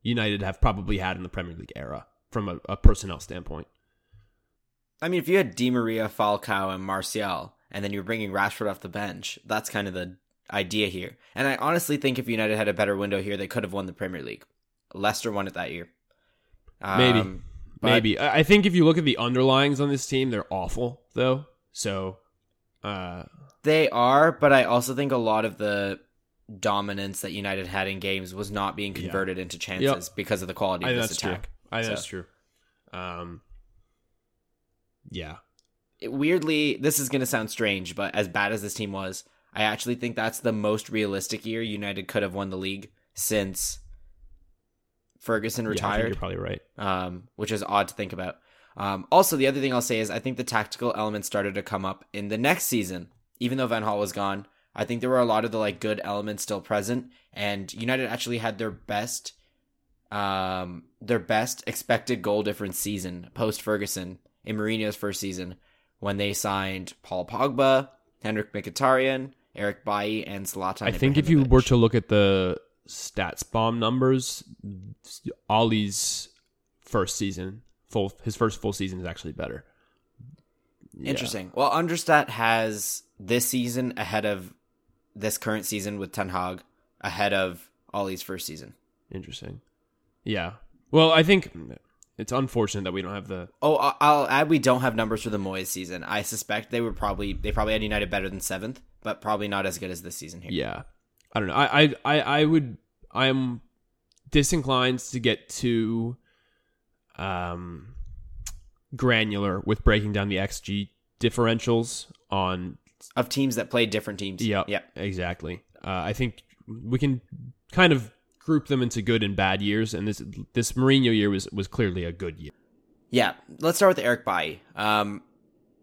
United have probably had in the Premier League era from a, a personnel standpoint. I mean, if you had Di Maria, Falcao, and Martial, and then you're bringing Rashford off the bench, that's kind of the idea here. And I honestly think if United had a better window here, they could have won the Premier League. Leicester won it that year. Um, Maybe. Maybe. I think if you look at the underlyings on this team, they're awful, though. So. Uh, they are, but I also think a lot of the dominance that United had in games was not being converted yeah. into chances yep. because of the quality of this attack. True. I think so. that's true. Um, yeah. It, weirdly, this is going to sound strange, but as bad as this team was, I actually think that's the most realistic year United could have won the league since Ferguson retired. Yeah, you're probably right. Um, which is odd to think about. Um, also, the other thing I'll say is I think the tactical elements started to come up in the next season. Even though Van Gaal was gone, I think there were a lot of the like good elements still present, and United actually had their best, um, their best expected goal difference season post Ferguson in Mourinho's first season when they signed Paul Pogba, Henrikh Mkhitaryan, Eric Bailly, and Zlatan. I think if you were to look at the StatsBomb numbers, Ole's first season, full his first full season is actually better. Interesting. Yeah. Well, Understat has this season ahead of this current season with Ten Hag ahead of Ole's first season. Interesting. Yeah. Well, I think it's unfortunate that we don't have the. Oh, I'll add we don't have numbers for the Moyes season. I suspect they were probably they probably had United better than seventh, but probably not as good as this season here. Yeah, I don't know. I I I, would I'm disinclined to get too um granular with breaking down the xG differentials on of teams that play different teams. Yeah, yeah, exactly. Uh, I think we can kind of group them into good and bad years, and this this Mourinho year was was clearly a good year. Yeah, let's start with Eric Bailly. Um,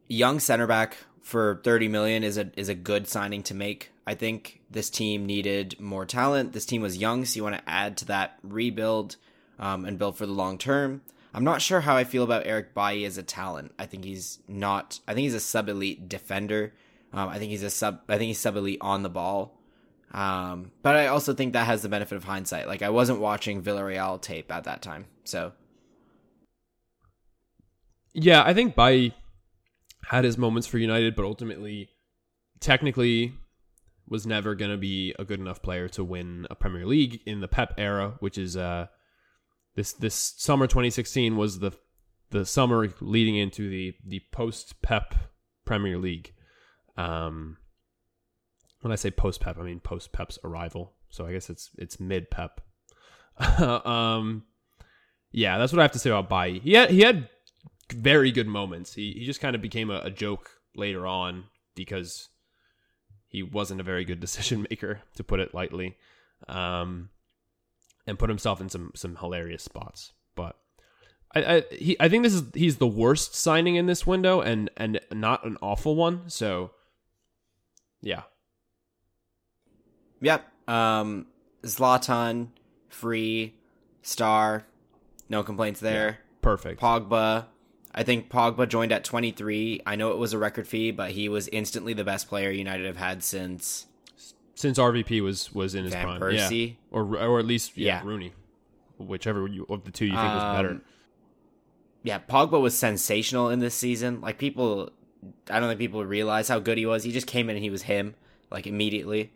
young center back for 30 million is a is a good signing to make. I think this team needed more talent. This team was young, so you want to add to that rebuild um, and build for the long term. I'm not sure how I feel about Eric Bailly as a talent. I think he's not. I think he's a sub elite defender. Um, I think he's a sub. I think he's sub elite on the ball. Um, but I also think that has the benefit of hindsight. Like I wasn't watching Villarreal tape at that time, so yeah, I think Bailly had his moments for United, but ultimately, technically, was never going to be a good enough player to win a Premier League in the Pep era, which is uh this this summer 2016 was the the summer leading into the the post Pep Premier League. Um, when I say post Pep, I mean post Pep's arrival. So I guess it's it's mid Pep. (laughs) um, yeah, that's what I have to say about Bai. He had he had very good moments. He he just kind of became a, a joke later on because he wasn't a very good (laughs) decision maker, to put it lightly, um, and put himself in some some hilarious spots. But I, I he I think this is he's the worst signing in this window, and and not an awful one. So yeah, Yep. Um, Zlatan, free, star, no complaints there. Perfect. Pogba, I think Pogba joined at 23. I know it was a record fee, but he was instantly the best player United have had since Since RVP was was in his Van prime, Persie. yeah, or or at least yeah, Yeah. Rooney, whichever you, of the two you think was better. Um, Yeah, Pogba was sensational in this season. Like people, I don't think people realize how good he was. He just came in and he was him, like immediately,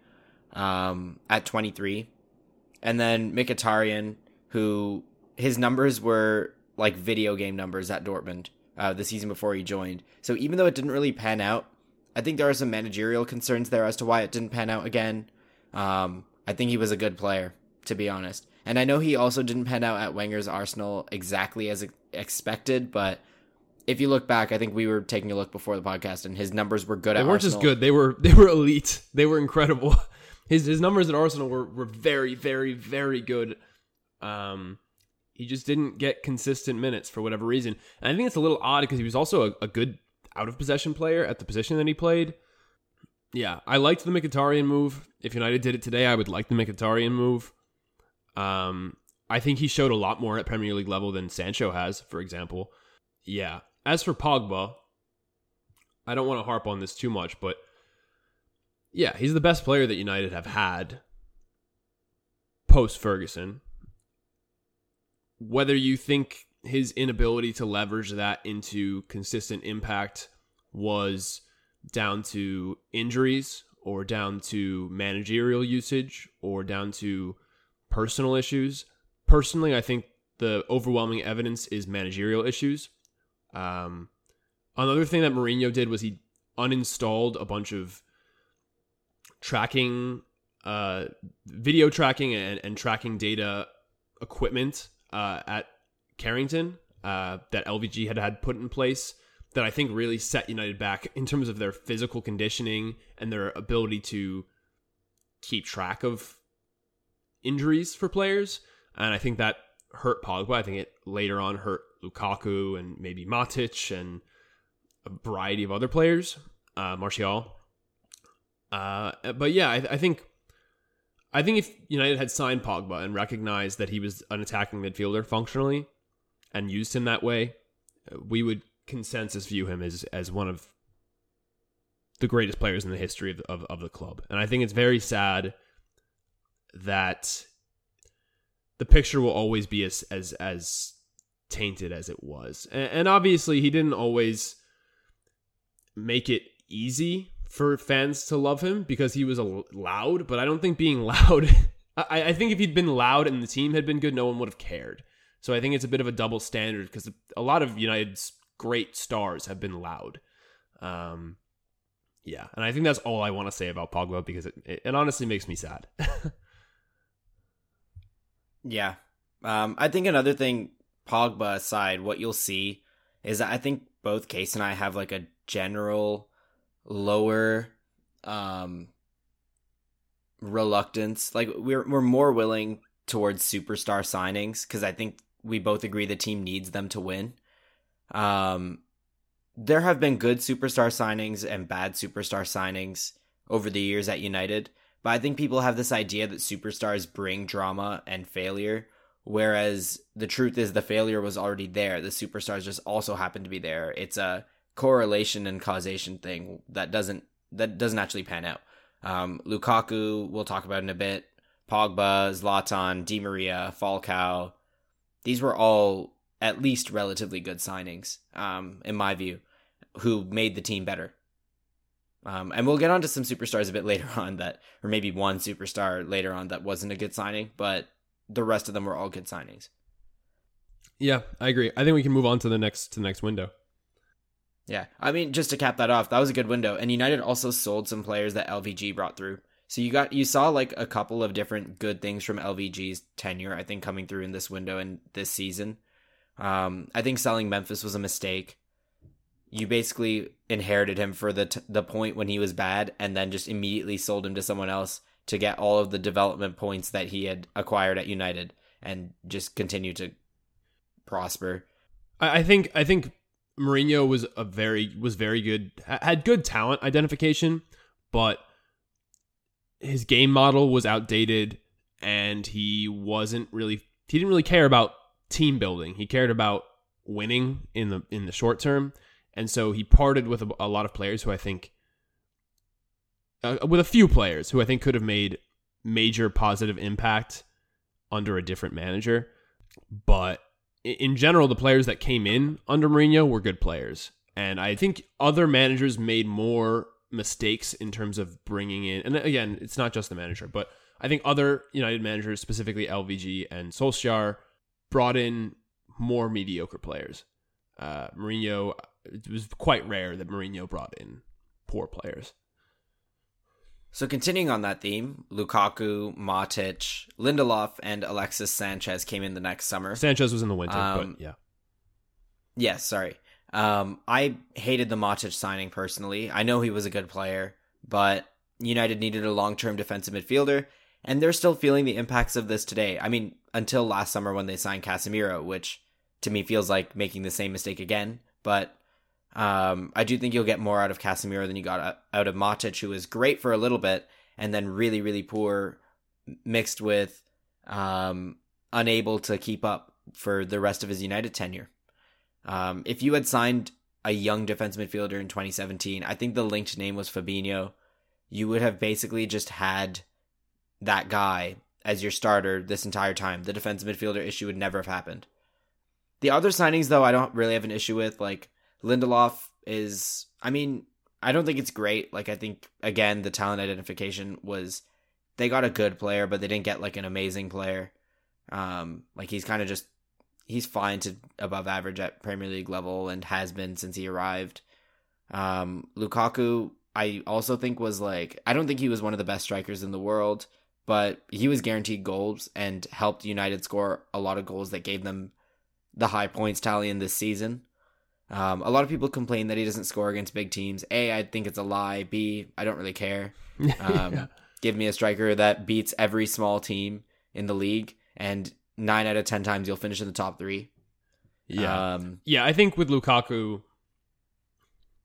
um, at 23. And then Mkhitaryan, who his numbers were like video game numbers at Dortmund uh, the season before he joined. So even though it didn't really pan out, I think there are some managerial concerns there as to why it didn't pan out again. Um, I think he was a good player, to be honest. And I know he also didn't pan out at Wenger's Arsenal exactly as expected, but if you look back, I think we were taking a look before the podcast, and his numbers were good They weren't Arsenal. just good; they were (laughs) they were elite. They were incredible. His his numbers at Arsenal were were very very very good. Um, he just didn't get consistent minutes for whatever reason, and I think it's a little odd because he was also a, a good out of possession player at the position that he played. Yeah, I liked the Mkhitaryan move. If United did it today, I would like the Mkhitaryan move. Um, I think he showed a lot more at Premier League level than Sancho has, for example. Yeah. As for Pogba, I don't want to harp on this too much, but yeah, he's the best player that United have had post Ferguson. Whether you think his inability to leverage that into consistent impact was down to injuries or down to managerial usage or down to personal issues. Personally, I think the overwhelming evidence is managerial issues. Um, another thing that Mourinho did was he uninstalled a bunch of tracking, uh, video tracking and, and tracking data equipment uh, at Carrington uh, that LVG had had put in place that I think really set United back in terms of their physical conditioning and their ability to keep track of injuries for players. And I think that hurt Pogba. I think it later on hurt Lukaku and maybe Matic and a variety of other players, uh, Martial. Uh, but yeah, I, I think I think if United had signed Pogba and recognized that he was an attacking midfielder functionally and used him that way, we would consensus view him as as one of the greatest players in the history of, of, of the club. And I think it's very sad that the picture will always be as as as tainted as it was. And, and obviously he didn't always make it easy for fans to love him because he was a loud, but I don't think being (laughs) loud I, I think if he'd been loud and the team had been good, no one would have cared. So I think it's a bit of a double standard because a lot of United's great stars have been loud. Um, yeah, and I think that's all I want to say about Pogba because it, it, it honestly makes me sad. (laughs) Yeah. Um, I think another thing, Pogba aside, what you'll see is I think both Case and I have like a general lower um reluctance. Like we're we're more willing towards superstar signings because I think we both agree the team needs them to win. Um there have been good superstar signings and bad superstar signings over the years at United. But I think people have this idea that superstars bring drama and failure, whereas the truth is the failure was already there. The superstars just also happen to be there. It's a correlation and causation thing that doesn't that doesn't actually pan out. Um, Lukaku, we'll talk about in a bit. Pogba, Zlatan, Di Maria, Falcao. These were all at least relatively good signings, um, in my view, who made the team better. Um, and we'll get onto some superstars a bit (laughs) later on that, or maybe one superstar later on that wasn't a good signing, but the rest of them were all good signings. yeah, I agree. I think we can move on to the next to the next window. Yeah, I mean, just to cap that off, that was a good window, and United also sold some players that LVG brought through. So you got you saw like a couple of different good things from LVG's tenure, I think, coming through in this window and this season. Um, I think selling Memphis was a mistake. You basically inherited him for the t- the point when he was bad, and then just immediately sold him to someone else to get all of the development points that he had acquired at United, and just continue to prosper. I, I think I think Mourinho was a very was very good had good talent identification, but his game model was outdated and he wasn't really he didn't really care about team building. He cared about winning in the in the short term, and so he parted with a, a lot of players who I think uh, with a few players who I think could have made major positive impact under a different manager. But in general, the players that came in under Mourinho were good players. And I think other managers made more mistakes in terms of bringing in, and again, it's not just the manager, but I think other United managers, specifically LVG and Solskjaer, brought in more mediocre players. Uh, Mourinho, it was quite rare that Mourinho brought in poor players. So continuing on that theme, Lukaku, Matic, Lindelof, and Alexis Sanchez came in the next summer. Sanchez was in the winter, Um, but yeah. Yes, sorry. Um, I hated the Matic signing personally. I know he was a good player, but United needed a long-term defensive midfielder, and they're still feeling the impacts of this today. I mean, until last summer when they signed Casemiro, which to me feels like making the same mistake again. But um, I do think you'll get more out of Casemiro than you got out of Matic, who was great for a little bit and then really, really poor, mixed with um, unable to keep up for the rest of his United tenure. Um, if you had signed a young defense midfielder in 2017, I think the linked name was Fabinho. You would have basically just had that guy as your starter this entire time. The defensive midfielder issue would never have happened. The other signings, though, I don't really have an issue with. Like Lindelof is, I mean, I don't think it's great. Like I think again, the talent identification was they got a good player, but they didn't get like an amazing player. Um, like he's kind of just he's fine to above average at Premier League level and has been since he arrived. Um, Lukaku, I also think was like I don't think he was one of the best strikers in the world, but he was guaranteed goals and helped United score a lot of goals that gave them the high points tally in this season. Um, a lot of people complain that he doesn't score against big teams. A, I think it's a lie. B, I don't really care. (laughs) Um, Yeah. Give me a striker that beats every small team in the league, and nine out of ten times you'll finish in the top three. Yeah. Um, yeah, I think with Lukaku,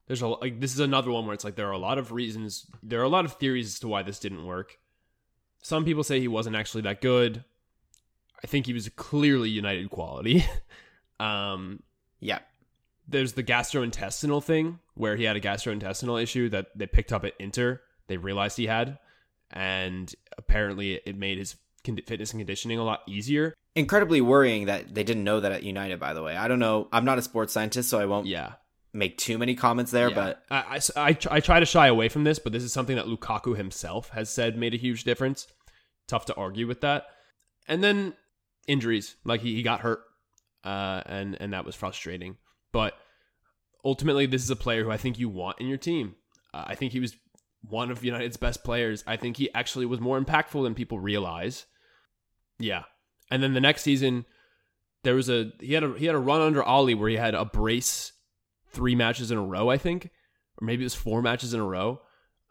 there's a like this is another one where it's like there are a lot of reasons, there are a lot of theories as to why this didn't work. Some people say he wasn't actually that good. I think he was clearly United quality. (laughs) um, yeah. There's the gastrointestinal thing where he had a gastrointestinal issue that they picked up at Inter. They realized he had, and apparently it made his fitness and conditioning a lot easier. Incredibly worrying that they didn't know that at United, by the way. I don't know. I'm not a sports scientist, so I won't Yeah, make too many comments there, Yeah. but I, I, I, I try to shy away from this, but this is something that Lukaku himself has said made a huge difference. Tough to argue with that. And then injuries, like he, he got hurt, uh, and and that was frustrating. But ultimately, this is a player who I think you want in your team. Uh, I think he was one of United's best players. I think he actually was more impactful than people realize. Yeah, and then the next season, there was a he had a he had a run under Ole where he had a brace three matches in a row, I think, or maybe it was four matches in a row.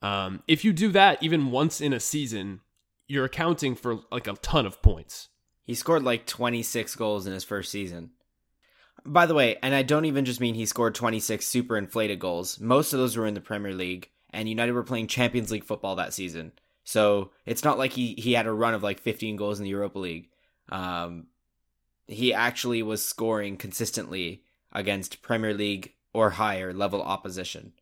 Um, if you do that even once in a season, you're accounting for like a ton of points. he scored like 26 goals in his first season. By the way, and I don't even just mean he scored 26 super inflated goals. Most of those were in the Premier League, and United were playing Champions League football that season. So it's not like he, he had a run of like 15 goals in the Europa League. Um, he actually was scoring consistently against Premier League or higher level opposition.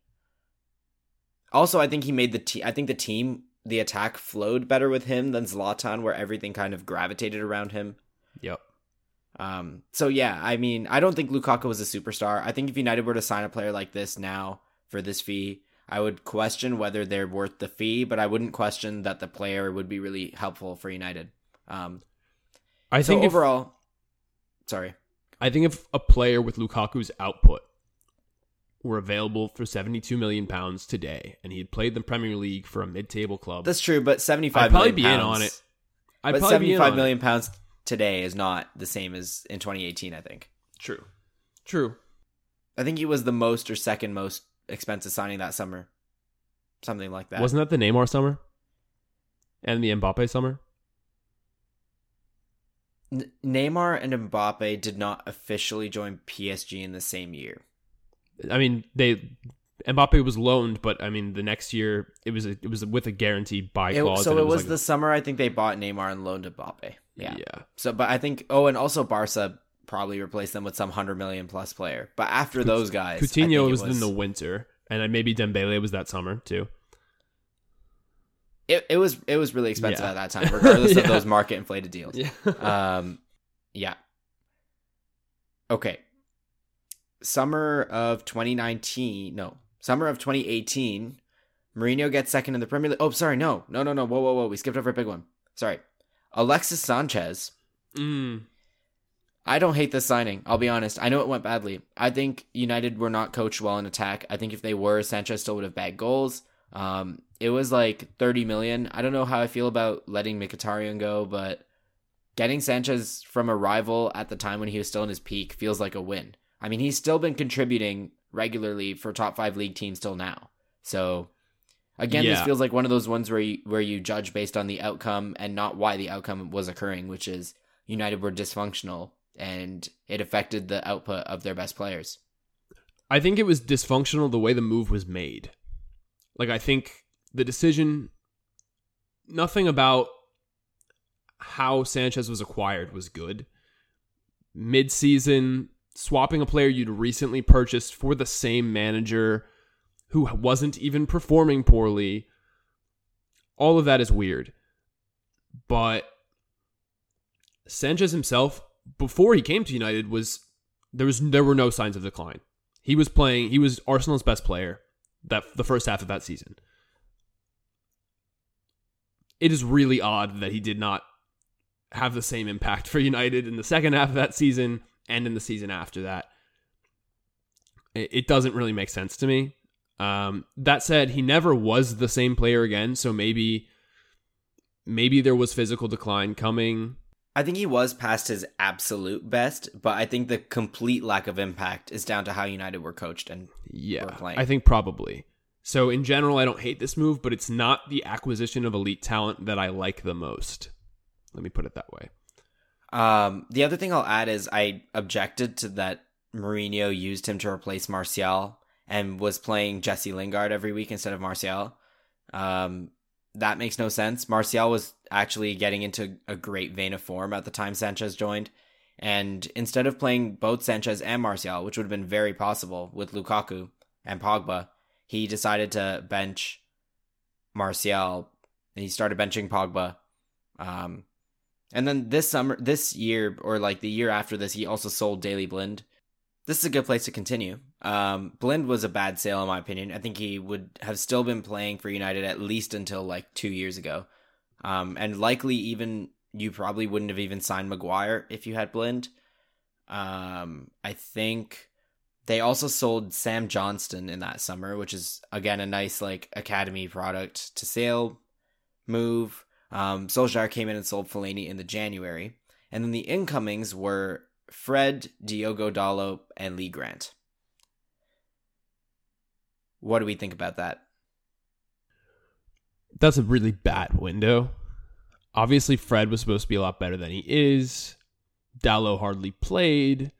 Also, I think he made the te- I think the team, the attack flowed better with him than Zlatan, where everything kind of gravitated around him. Yep. Um, so yeah, I mean, I don't think Lukaku was a superstar. I think if United were to sign a player like this now for this fee, I would question whether they're worth the fee, but I wouldn't question that the player would be really helpful for United. Um, I so think if, overall, sorry, I think if a player with Lukaku's output were available for 72 million pounds today, and he had played the Premier League for a mid-table club, that's true. But seventy-five I'd probably million be in on it. I'd but probably be in seventy-five on million it. pounds today is not the same as in 2018. I think. True. True. I think he was the most or second most expensive signing that summer, something like that. Wasn't that the Neymar summer? And the Mbappe summer? N- Neymar and Mbappe did not officially join PSG in the same year. I mean, they Mbappe was loaned, but I mean, the next year it was a, it was with a guaranteed buy It- clause. so and it was like the summer I think they bought Neymar and loaned Mbappe. Yeah. yeah. So, but I think oh, and also Barca probably replaced them with some hundred million plus player. But after those guys, I Coutinho it was, in the winter, and maybe Dembele was that summer too. It, it was it was really expensive Yeah. at that time, regardless of (laughs) those market inflated deals. Yeah. (laughs) Um, yeah. Okay. Summer of 2019, no, summer of 2018, Mourinho gets second in the Premier League. Oh, sorry, no, no, no, no. Whoa, whoa, whoa. We skipped over a big one. Sorry. Alexis Sanchez. mm. I don't hate this signing. I'll be honest. I know it went badly. I think United were not coached well in attack. I think if they were, Sanchez still would have bagged goals. Um, it was like 30 million. I don't know how I feel about letting Mkhitaryan go, but getting Sanchez from a rival at the time when he was still in his peak feels like a win. I mean, he's still been contributing regularly for top five league teams till now. So again, this feels like one of those ones where you where you judge based on the outcome and not why the outcome was occurring, which is United were dysfunctional and it affected the output of their best players. I think it was dysfunctional the way the move was made. Like I think the decision nothing about how Sanchez was acquired was good. Mid-season swapping a player you'd recently purchased for the same manager who wasn't even performing poorly. All of that is weird. But Sanchez himself before he came to United was there was there were no signs of decline. He was playing. He was Arsenal's best player that the first half of that season. It is really odd that he did not have the same impact for (laughs) United in the second half of that season and in the season after that. It, it doesn't really make sense to me. Um, that said, he never was the same player again, so maybe maybe there was physical decline coming. I think he was past his absolute best, but I think the complete lack of impact is down to how United were coached and Yeah, were playing. I think probably. So in general, I don't hate this move, but it's not the acquisition of elite talent that I like the most. Let me put it that way. Um, the other thing I'll add is I objected to that Mourinho used him to replace Martial and was playing Jesse Lingard every week instead of Martial. Um, that makes no sense. Martial was actually getting into a great vein of form at the time Sanchez joined. And instead of playing both Sanchez and Martial, which would have been very possible with Lukaku and Pogba, he decided to bench Martial he started benching Pogba. Um, and then this summer, this year, or like the year after this, he also sold Daley Blind. This is a good place to continue. Um, Blind was a bad sale, in my opinion. I think he would have still been playing for United at least until like two years ago. Um, and likely even you probably wouldn't have even signed Maguire if you had Blind. Um, I think they also sold Sam Johnstone in that summer, which is again a nice like academy product to sale move. Um, Solskjaer came in and sold Fellaini in the January, and then the incomings were Fred, Diogo Dalot, and Lee Grant. What do we think about that? That's a really bad window. Obviously, Fred was supposed to be a lot better than he is. Dalot hardly played.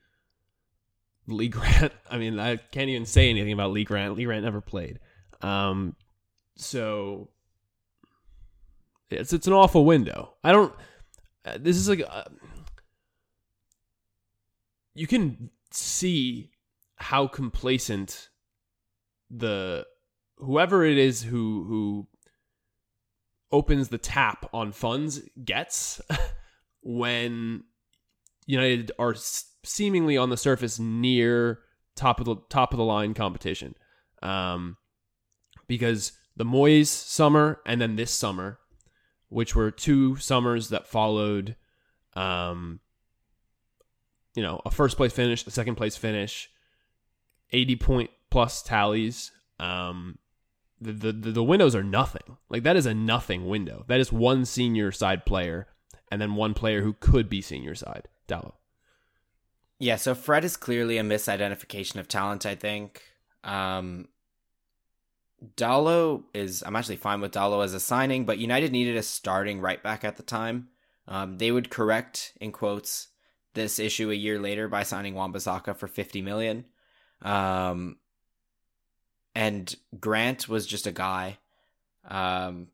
Lee Grant, (laughs) I mean, I can't even say anything about Lee Grant. Lee Grant never played. Um, so it's it's an awful window. I don't. Uh, this is like uh, you can see how complacent the whoever it is who who opens the tap on funds gets (laughs) when United are seemingly on the surface near top of the top of the line competition. Um, because the Moyes summer and then this summer, which were two summers that followed, um, you know, a first place finish, a second place finish, eighty point plus tallies. Um, the, the the windows are nothing. Like that is a nothing window. That is one senior side player and then one player who could be senior side. Dalot. Yeah, so Fred is clearly a misidentification of talent, I think. Um Dalot is I'm actually fine with Dalot as a signing, but United needed a starting right back at the time. Um, they would correct in quotes this issue a year later by signing Wan-Bissaka for 50 million. Um, and Grant was just a guy. Um,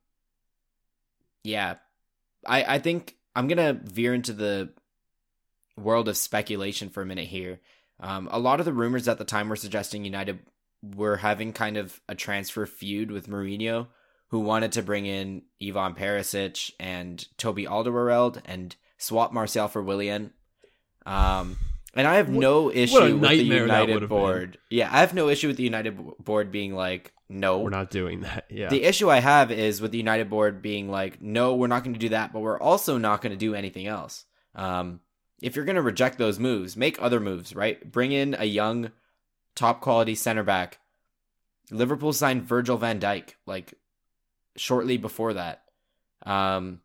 yeah, I I think I'm gonna veer into the world of speculation for a minute here. Um, a lot of the rumors at the time were suggesting United were having kind of a transfer feud with Mourinho, who wanted to bring in Ivan Perisic and Toby Alderweireld and swap Martial for Willian. Um, and I have no issue with the United board. Been. Yeah, I have no issue with the United board being like, no, we're not doing that. Yeah. The issue I have is with the United board being like, no, we're not going to do that, but we're also not going to do anything else. Um, if you're going to reject those moves, make other moves, right? Bring in a young, top quality center back. Liverpool signed Virgil van Dijk like shortly before that. Um,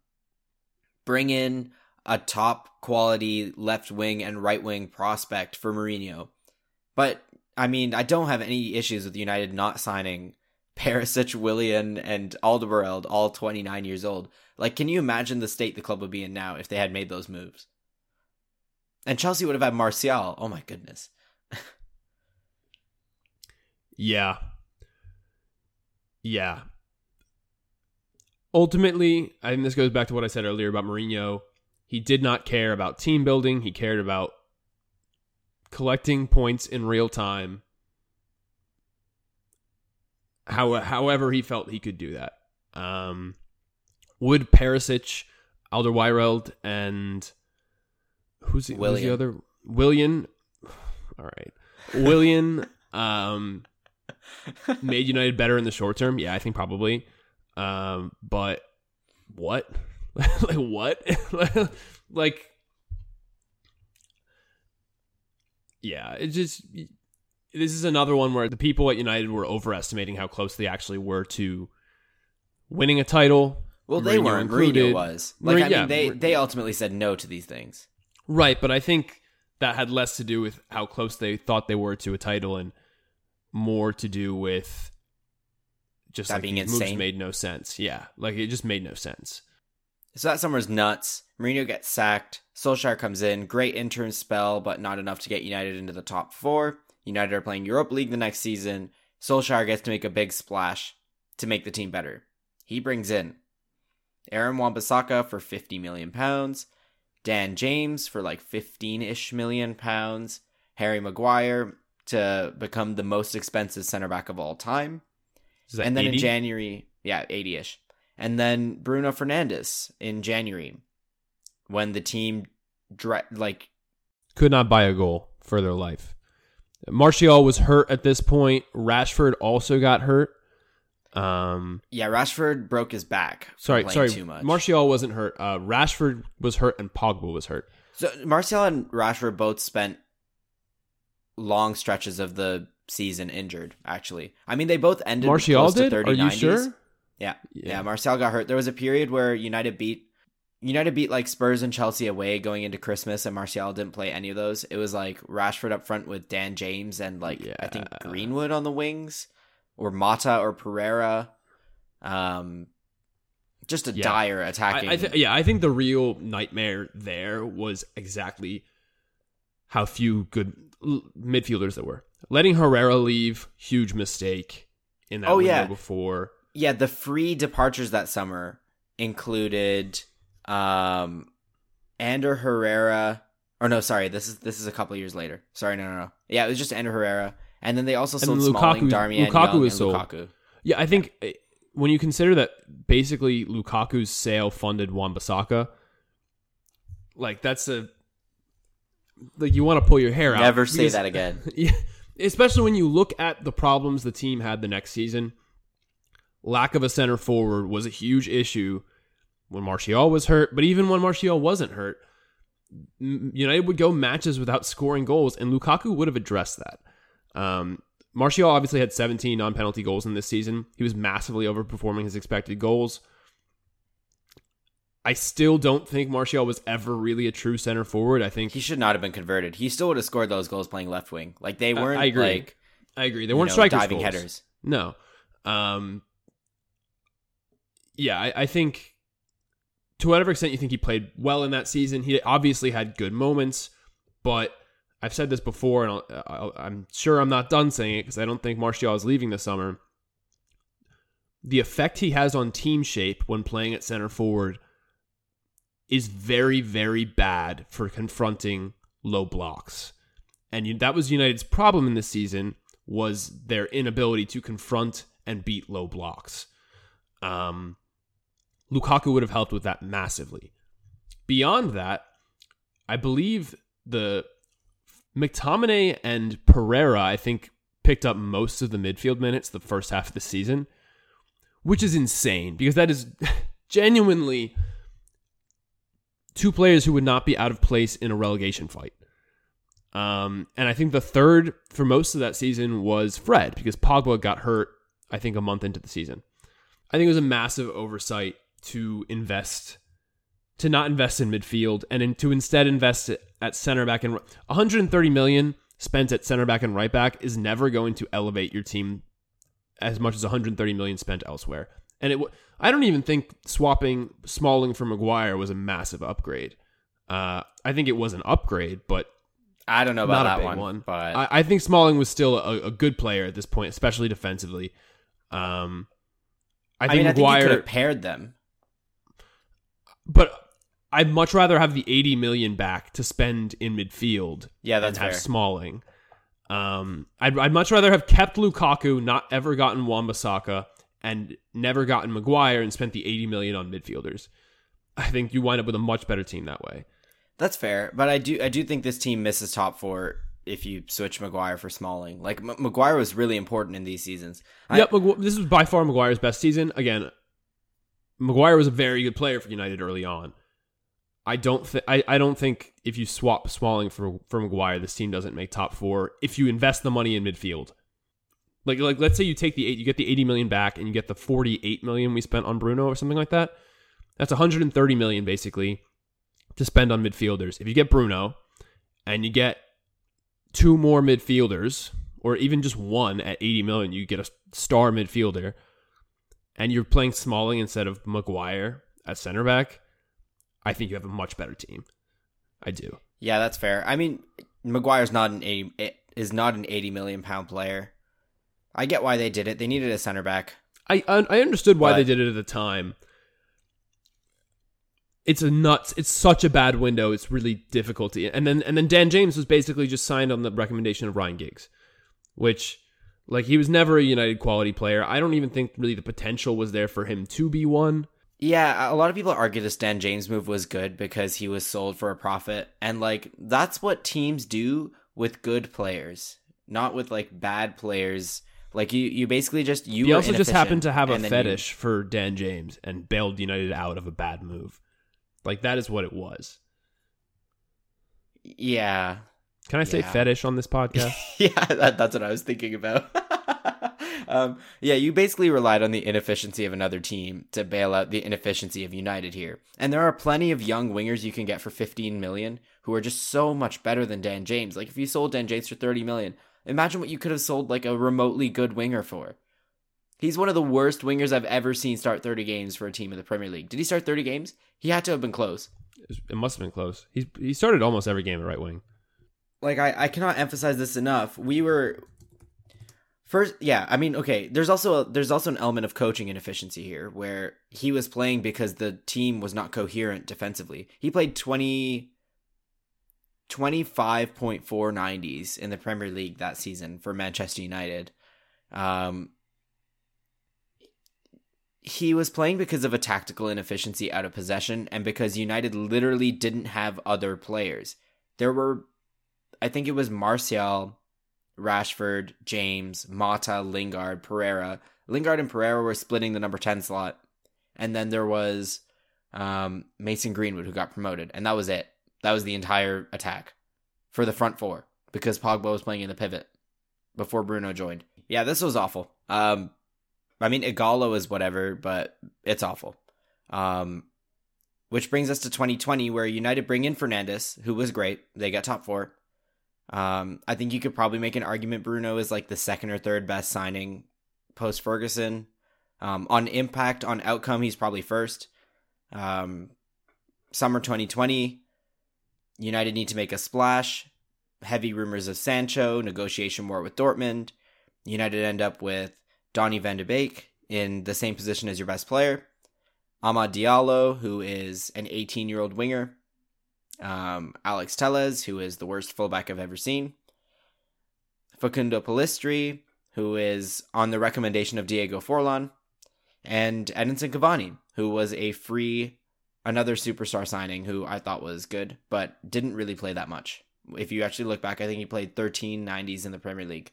bring in a top quality left wing and right wing prospect for Mourinho. But I mean, I don't have any issues with United not signing (laughs) Perisic, Willian, and Alderweireld, all 29 years old. Like, can you imagine the state the club would be in now if they had made those moves? And Chelsea would have had Martial. Oh my goodness. yeah. Yeah. Ultimately, I think this goes back to what I said earlier about Mourinho. He did not care about team building. He cared about collecting points in real time. How, however, he felt he could do that. Um, would Perisic, Alderweireld, and who's the, who's the other Willian? (sighs) All right, Willian um, made United better in the short term. Yeah, I think probably. Um, but what? (laughs) like what? (laughs) like yeah, it just this is another one where the people at United were overestimating how close they actually were to winning a title. Well, they weren't. Mourinho was. Like, I mean, they they ultimately said no to these things. Right, but I think that had less to do with how close they thought they were to a title and more to do with just that like being insane. Moves made no sense. Yeah, like it just made no sense. So that summer's nuts. Mourinho gets sacked. Solskjaer comes in. Great interim spell, but not enough to get United into the top four. United are playing Europa League the next season. Solskjaer gets to make a big splash to make the team better. He brings in Aaron Wan-Bissaka for 50 million pounds, Dan James for like 15 ish million pounds, Harry Maguire to become the most expensive center back of all time. And then 80? in January, yeah, 80 ish. And then Bruno Fernandes in January when the team like could not buy a goal for their life. Martial was hurt at this point. Rashford also got hurt. Um, yeah, Rashford broke his back. Sorry, sorry. Too much. Martial wasn't hurt. Uh, Rashford was hurt, and Pogba was hurt. So Martial and Rashford both spent long stretches of the season injured. Actually, I mean they both ended. Martial did. Are you sure? Yeah. yeah, yeah. Martial got hurt. There was a period where United beat United beat like Spurs and Chelsea away going into Christmas, and Martial didn't play any of those. It was like Rashford up front with Dan James and like yeah. I think Greenwood on the wings or Mata or Pereira. Um, just a yeah. dire attacking. I, I th- yeah, I think the real nightmare there was exactly how few good l- midfielders there were. Letting Herrera leave, huge mistake in that oh, window yeah. before. Yeah, the free departures that summer included um Ander Herrera or no, sorry, this is this is a couple years later. Sorry, no, no, no. Yeah, it was just Ander Herrera. And then they also sold Lukaku, Smalling, Darmian, Lukaku Young, is sold. Lukaku. Yeah, I think eh, when you consider that basically Lukaku's sale funded Wan-Bissaka, like that's a like you want to pull your hair out. Never say because, that again. (laughs) Yeah, especially when you look at the problems the team had the next season. Lack of a center forward was a huge issue when Martial was hurt, but even when Martial wasn't hurt, United would go matches without scoring goals, and Lukaku would have addressed that. Um, Martial obviously had 17 non penalty goals in this season. He was massively overperforming his expected goals. I still don't think Martial was ever really a true center forward. I think he should not have been converted. He still would have scored those goals playing left wing. Like they weren't. I, agree. Like, I agree. They weren't know, strikers diving goals. headers. No. Um. Yeah, I, I think to whatever extent you think he played well in that season, he obviously had good moments, but I've said this before, and i am sure I'm not done saying it because I don't think Martial is leaving this summer. The effect he has on team shape when playing at center forward is very, very bad for confronting low blocks. And that was United's problem in this season was their inability to confront and beat low blocks. Um, Lukaku would have helped with that massively. Beyond that, I believe the McTominay and Pereira, I think, picked up most of the midfield minutes the first half of the season, which is insane because that is (laughs) genuinely two players who would not be out of place in a relegation fight. Um, and I think the third for most of that season was Fred because Pogba got hurt, I think, a month into the season. I think it was a massive oversight to invest, to not invest in midfield and in, to instead invest at center back and 130 million spent at center back and right back is never going to elevate your team as much as 130 million spent elsewhere. And it, I don't even think swapping Smalling for Maguire was a massive upgrade. Uh, I think it was an upgrade, but I don't know about that one, one, but I, I, think Smalling was still a, a, good player at this point, especially defensively. Um, I think I mean, Maguire I think have paired them, but I'd much rather have the eighty million back to spend in midfield. Yeah, that's have fair. Smalling. Um, I'd, I'd much rather have kept Lukaku, not ever gotten Wan-Bissaka, and never gotten Maguire and spent the eighty million on midfielders. I think you wind up with a much better team that way. That's fair, but I do I do think this team misses top four if you switch Maguire for Smalling. Like M- Maguire was really important in these seasons. I, yep, this was by far Maguire's best season. Again, Maguire was a very good player for United early on. I don't think I, I don't think if you swap Smalling for for Maguire, this team doesn't make top four. If you invest the money in midfield, like like let's say you take the eight, you get the eighty million back, and you get the forty eight million we spent on Bruno or something like that. That's one hundred and thirty million basically to spend on midfielders. If you get Bruno and you get two more midfielders, or even just one at 80 million, you get a star midfielder, and you're playing Smalling instead of Maguire at center back, I think you have a much better team. I do. Yeah, that's fair. I mean, Maguire's not an 80, eh, is not an 80 million pound player. I get why they did it. They needed a center back. I I understood why but, they did it at the time it's a nuts. It's such a bad window. It's really difficult to. And then and then Dan James was basically just signed on the recommendation of Ryan Giggs, which like he was never a United quality player. I don't even think really the potential was there for him to be one. Yeah, a lot of people argue this Dan James move was good because he was sold for a profit, and like that's what teams do with good players, not with like bad players. Like you, you basically just you. He also just happened to have a fetish you... for Dan James and bailed United out of a bad move. Like that is what it was. Yeah. Can I say yeah. fetish on this (laughs) podcast? yeah, that, that's what I was thinking about. (laughs) um, yeah, you basically relied on the inefficiency of another team to bail out the inefficiency of United here. And there are plenty of young wingers you can get for 15 million who are just so much better than Dan James. Like if you sold Dan James for 30 million, imagine what you could have sold like a remotely good winger for. He's one of the worst wingers I've ever seen start 30 games for a team in the Premier League. Did he start 30 games? He had to have been close. It must have been close. He he started almost every game at right wing. Like I, I cannot emphasize this enough. We were first yeah, I mean, okay, there's also a, there's also an element of coaching inefficiency here where he was playing because the team was not coherent defensively. He played 20 25.490s in the Premier League that season for Manchester United. Um, he was playing because of a tactical inefficiency out of possession and because United literally didn't have other players. There were, I think it was Martial, Rashford, James, Mata, Lingard, Pereira. Lingard and Pereira were splitting the number 10 slot. And then there was um, Mason Greenwood who got promoted. And that was it. That was the entire attack for the front four because Pogba was playing in the pivot before Bruno joined. Yeah, this was awful. Um, I mean, Ighalo is whatever, but it's awful. Um, which brings us to 2020, where United bring in Fernandes, who was great. They got top four. Um, I think you could probably make an argument Bruno is like the second or third best signing post Ferguson. Um, on impact, on outcome, he's probably first. Um, summer 2020, United need to make a splash. heavy rumors of Sancho, negotiation war with Dortmund. United end up with Donny van de Beek in the same position as your best player. Amad Diallo, who is an 18 year old winger. Um, Alex Telles, who is the worst fullback I've ever seen. Facundo Pellistri, who is on the recommendation of Diego Forlan. And Edinson Cavani, who was a free, another superstar signing who I thought was good, but didn't really play that much. If you actually look back, I think he played 13 90s in the Premier League.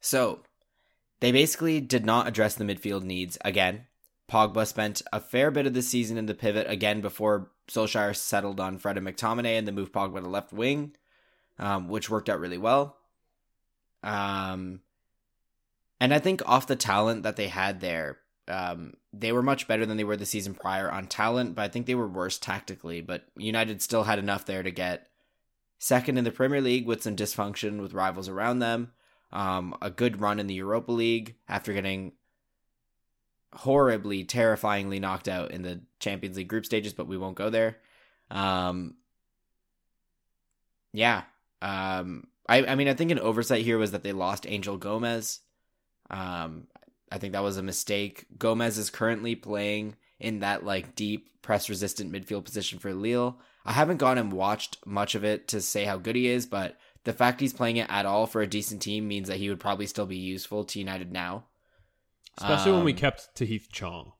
So, they basically did not address the midfield needs again. Pogba spent a fair bit of the season in the pivot again before Solskjaer settled on Fred and McTominay and the move Pogba to left wing, um, which worked out really well. Um, and I think off the talent that they had there, um, they were much better than they were the season prior on talent, but I think they were worse tactically. But United still had enough there to get second in the Premier League with some dysfunction with rivals around them um, a good run in the Europa League after getting horribly, terrifyingly knocked out in the Champions League group stages, but we won't go there. Um, yeah. Um, I, I mean, I think an oversight here was that they lost Angel Gomes. Um, I think that was a mistake. Gomes is currently playing in that like deep press resistant midfield position for Lille. I haven't gone and watched much of it to say how good he is, but the fact he's playing it at all for a decent team means that he would probably still be useful to United now. Especially um, when we um, kept Tahith Chong,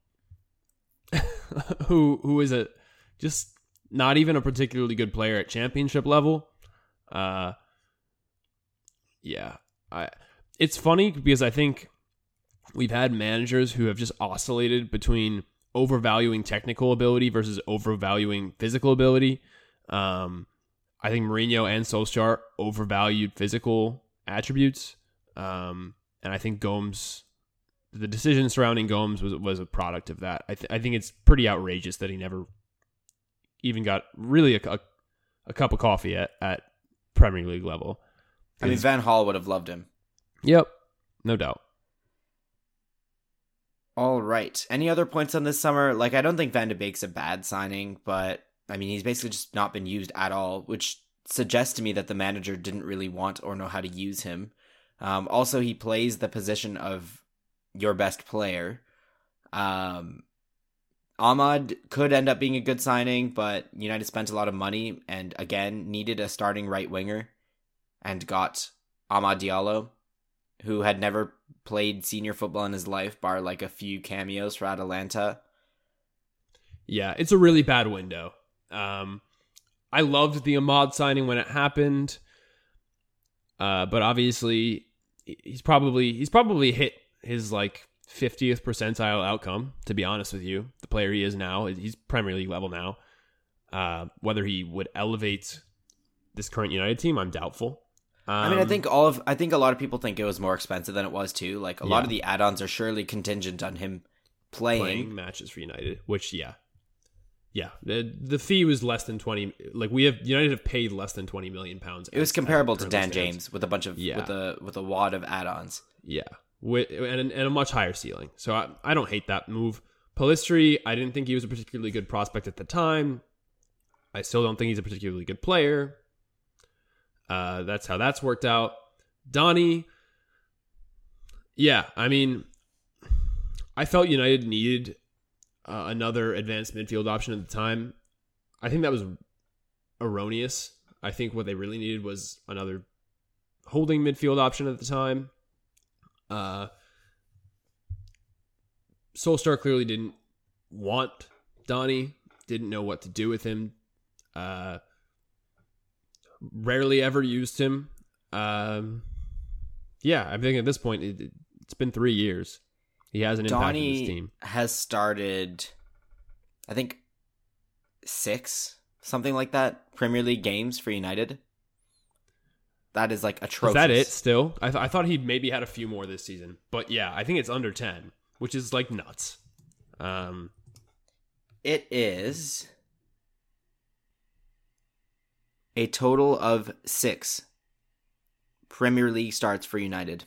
(laughs) who who is a just not even a particularly good player at championship level. Uh, yeah, I. It's funny because I think we've had managers who have just oscillated between overvaluing technical ability versus overvaluing physical ability. Um, I think Mourinho and Solskjaer overvalued physical attributes, um, and I think Gomes, the decision surrounding Gomes was was a product of that. I, th- I think it's pretty outrageous that he never even got really a, a, a cup of coffee at, at Premier League level. I mean, Van Gaal would have loved him. Yep, no doubt. All right. Any other points on this summer? Like, I don't think Van de Beek's a bad signing, but I mean, he's basically just not been used at all, which suggests to me that the manager didn't really want or know how to use him. Um, also, he plays the position of your best player. Um, Amad could end up being a good signing, but United spent a lot of money and again needed a starting right winger and got Amad Diallo, who had never played senior football in his life, bar like a few cameos for Atalanta. Yeah, it's a really bad window. Um, I loved the Amad signing when it happened, uh, but obviously he's probably he's probably hit his like 50th percentile outcome. To be honest with you, the player he is now, he's Premier League level now. Uh, whether he would elevate this current United team, I'm doubtful. Um, I mean, I um, think all of I think a lot of people think it was more expensive than it was too. Like a yeah. lot of the add-ons are surely contingent on him playing. playing matches for United, which yeah, yeah, the the fee was less than twenty. Like we have United have paid less than twenty million pounds. It was comparable to Dan stands. James with a bunch of yeah. with a with a wad of add-ons. Yeah, with and, and a much higher ceiling. So I, I don't hate that move. Pellistri, I didn't think he was a particularly good prospect at the time. I still don't think he's a particularly good player. Uh, that's how that's worked out. Donny, yeah, I mean, I felt United needed uh, another advanced midfield option at the time. I think that was erroneous. I think what they really needed was another holding midfield option at the time. Uh, Solskjaer clearly didn't want Donny, didn't know what to do with him. Uh, rarely ever used him. Um, yeah, I think at this point it, has been three years. He has an impact on his team. Has started, I think, six something like that Premier League games for United. That is like atrocious. Is that it? Still, I, th- I thought he maybe had a few more this season, but yeah, I think it's under ten, which is like nuts. Um, it is a total of six Premier League starts for United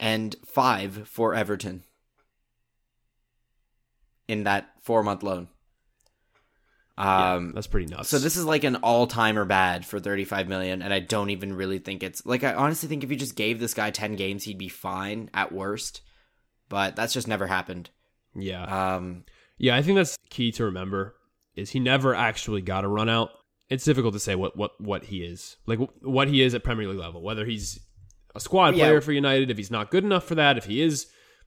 and five for Everton in that four month loan. Um, That's pretty nuts. so this is like an all-timer bad for 35 million and I don't even really think it's like I honestly think if you just gave this guy 10 games he'd be fine at worst. But that's just never happened. yeah, Um yeah. I think that's key to remember is he never actually got a run out. It's difficult to say what what what he is like what he is at Premier League level. Whether he's a squad Yeah. player for United, if he's not good enough for that, if he is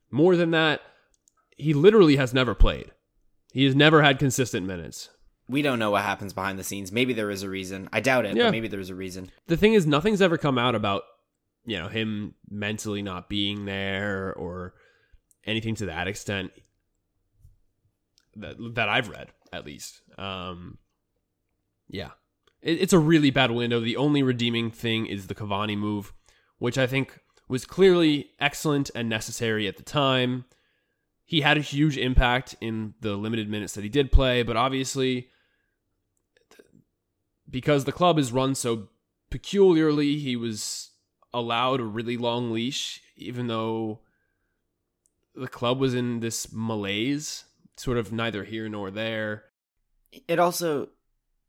more than that, he literally has never played. He has never had consistent minutes. We don't know what happens behind the scenes. Maybe there is a reason. I doubt it, Yeah. but maybe there's a reason. the thing is nothing's ever come out about you know him mentally not being there or anything to that extent that that I've read at least. Um, yeah, it, it's a really bad window. The only redeeming thing is the Cavani move, which I think was clearly excellent and necessary at the time. He had a huge impact in the limited minutes that he did play, but obviously because the club is run so peculiarly, he was allowed a really long leash, even though the club was in this malaise, sort of neither here nor there. It also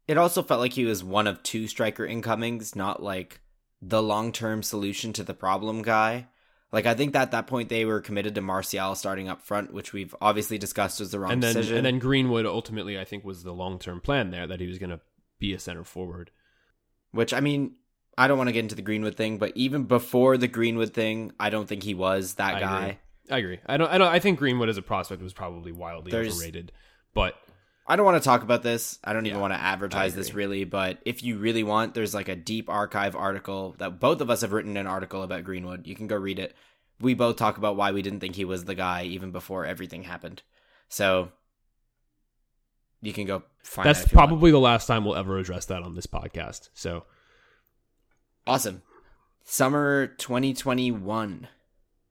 it also felt like he was one of two striker incomings, not like the long-term solution to the problem guy. Like I think that at that point they were committed to Martial starting up front, which we've obviously discussed was the wrong and then decision. and then Greenwood ultimately, I think, was the long term plan there that he was going to be a center forward. Which I mean, I don't want to get into the Greenwood thing, but even before the Greenwood thing, I don't think he was that I guy. agree. I agree. I don't. I don't. I think Greenwood as a prospect was probably wildly There's- overrated, but I don't want to talk about this. I don't even Yeah, want to advertise this really, but if you really want, there's like a deep archive article that both of us have written an article about Greenwood. You can go read it. We both talk about why we didn't think he was the guy even before everything happened. So you can go find that's that if you want. probably the last time we'll ever address that on this podcast. So Awesome. Summer 2021.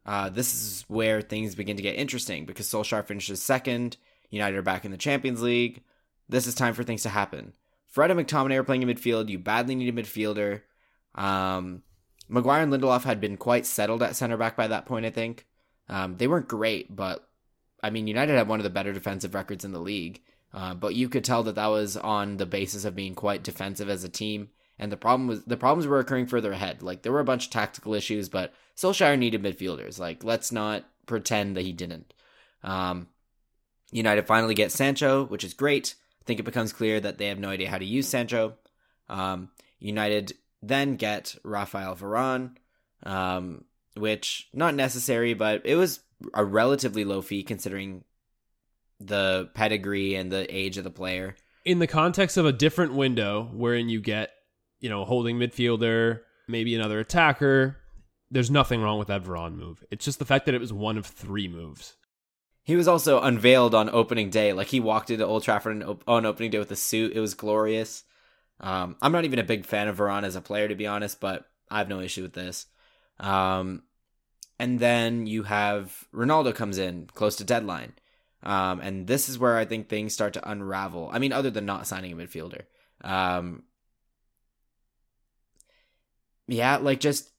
Uh, this is where things begin to get interesting because Solskjaer finishes second. United are back in the Champions League. This is time for things to happen. Fred and McTominay are playing in midfield. You badly need a midfielder. Um, Maguire and Lindelof had been quite settled at center back by that point, I think. Um, they weren't great, but I mean, United had one of the better defensive records in the league. Uh, but you could tell that that was on the basis of being quite defensive as a team. And the problem was the problems were occurring further ahead. Like there were a bunch of tactical issues, but Solskjaer needed midfielders. Like let's not pretend that he didn't. Um, United finally get Sancho, which is great. I think it becomes clear that they have no idea how to use Sancho. Um, United then get Rafael Varane, um, which not necessary, but it was a relatively low fee considering the pedigree and the age of the player. in the context of a different window wherein you get, you know, a holding midfielder, maybe another attacker, there's nothing wrong with that Varane move. It's just the fact that it was one of three moves. He was also unveiled on opening day. Like he walked into Old Trafford on opening day with a suit. It was glorious. Um, I'm not even a big fan of Varane as a player, to be honest, but I have no issue with this. Um, and then you have Ronaldo comes in close to deadline. Um, and this is where I think things start to unravel. I mean, other than not signing a midfielder. Um, yeah, like just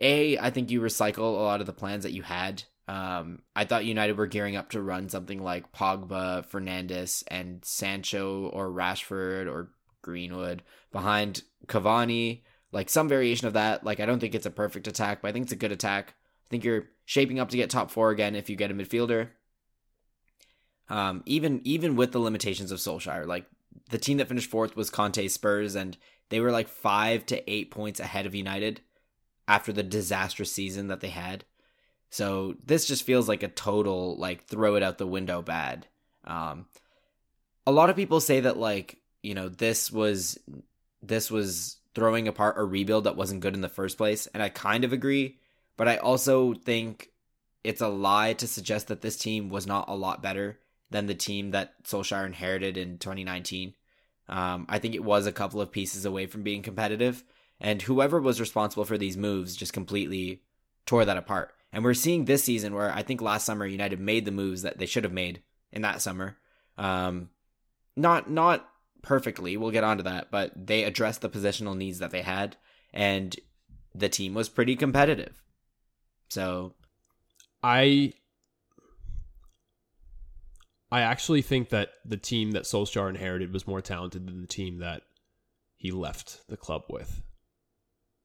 a, I think you recycle a lot of the plans that you had. Um, I thought United were gearing up to run something like Pogba, Fernandes, and Sancho or Rashford or Greenwood behind Cavani, like some variation of that. Like I don't think it's a perfect attack, but I think it's a good attack. I think you're shaping up to get top four again if you get a midfielder. Um, even even with the limitations of Solskjaer, like the team that finished fourth was Conte Spurs, and they were like five to eight points ahead of United after the disastrous season that they had. So this just feels like a total like throw it out the window bad. Um, a lot of people say that like you know this was this was throwing apart a rebuild that wasn't good in the first place, and I kind of agree. But I also think it's a lie to suggest that this team was not a lot better than the team that Solskjaer inherited in 2019. Um, I think it was a couple of pieces away from being competitive, and whoever was responsible for these moves just completely tore that apart. And we're seeing this season where I think last summer United made the moves that they should have made in that summer. Um, not not perfectly, we'll get onto that, but they addressed the positional needs that they had, and the team was pretty competitive. So I I actually think that the team that Solskjaer inherited was more talented than the team that he left the club with,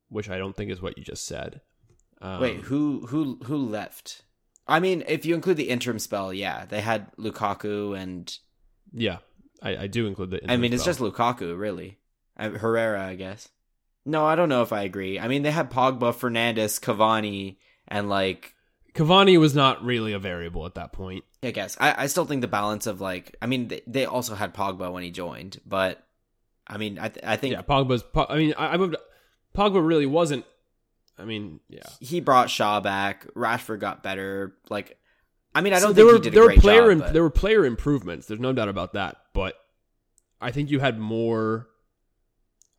which I don't think is what you just said. Um, Wait, who who who left? I mean, if you include the interim spell, yeah, they had Lukaku and yeah, I, I do include the. I mean, it's just Lukaku, really. Herrera, I guess. No, I don't know if I agree. I mean, they had Pogba, Fernandes, Cavani, and like Cavani was not really a variable at that point. I guess I, I still think the balance of like I mean they, they also had Pogba when he joined, but I mean I th- I think yeah Pogba's I mean I, I moved Pogba really wasn't. I mean yeah he brought Shaw back. Rashford got better. Like I mean I don't so think there were, did there were player job, there were player improvements. There's no doubt about that. But I think you had more.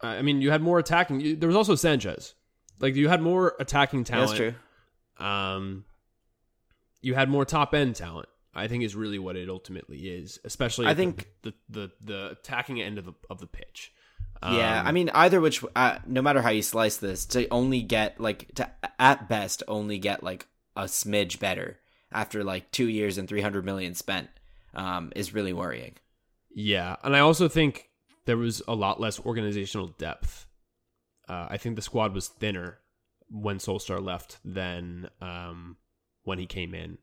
I mean you had more attacking. There was also Sanchez. Like you had more attacking talent. That's true. Um, you had more top end talent. I think is really what it ultimately is, especially I think the, the the, the attacking end of the of the pitch. Yeah, um, I mean either which, uh, no matter how you slice this, to only get like to at best only get like a smidge better after like two years and three hundred million spent um, is really worrying. Yeah, and I also think there was a lot less organizational depth. Uh, I think the squad was thinner when Solskjaer left than um, when he came in,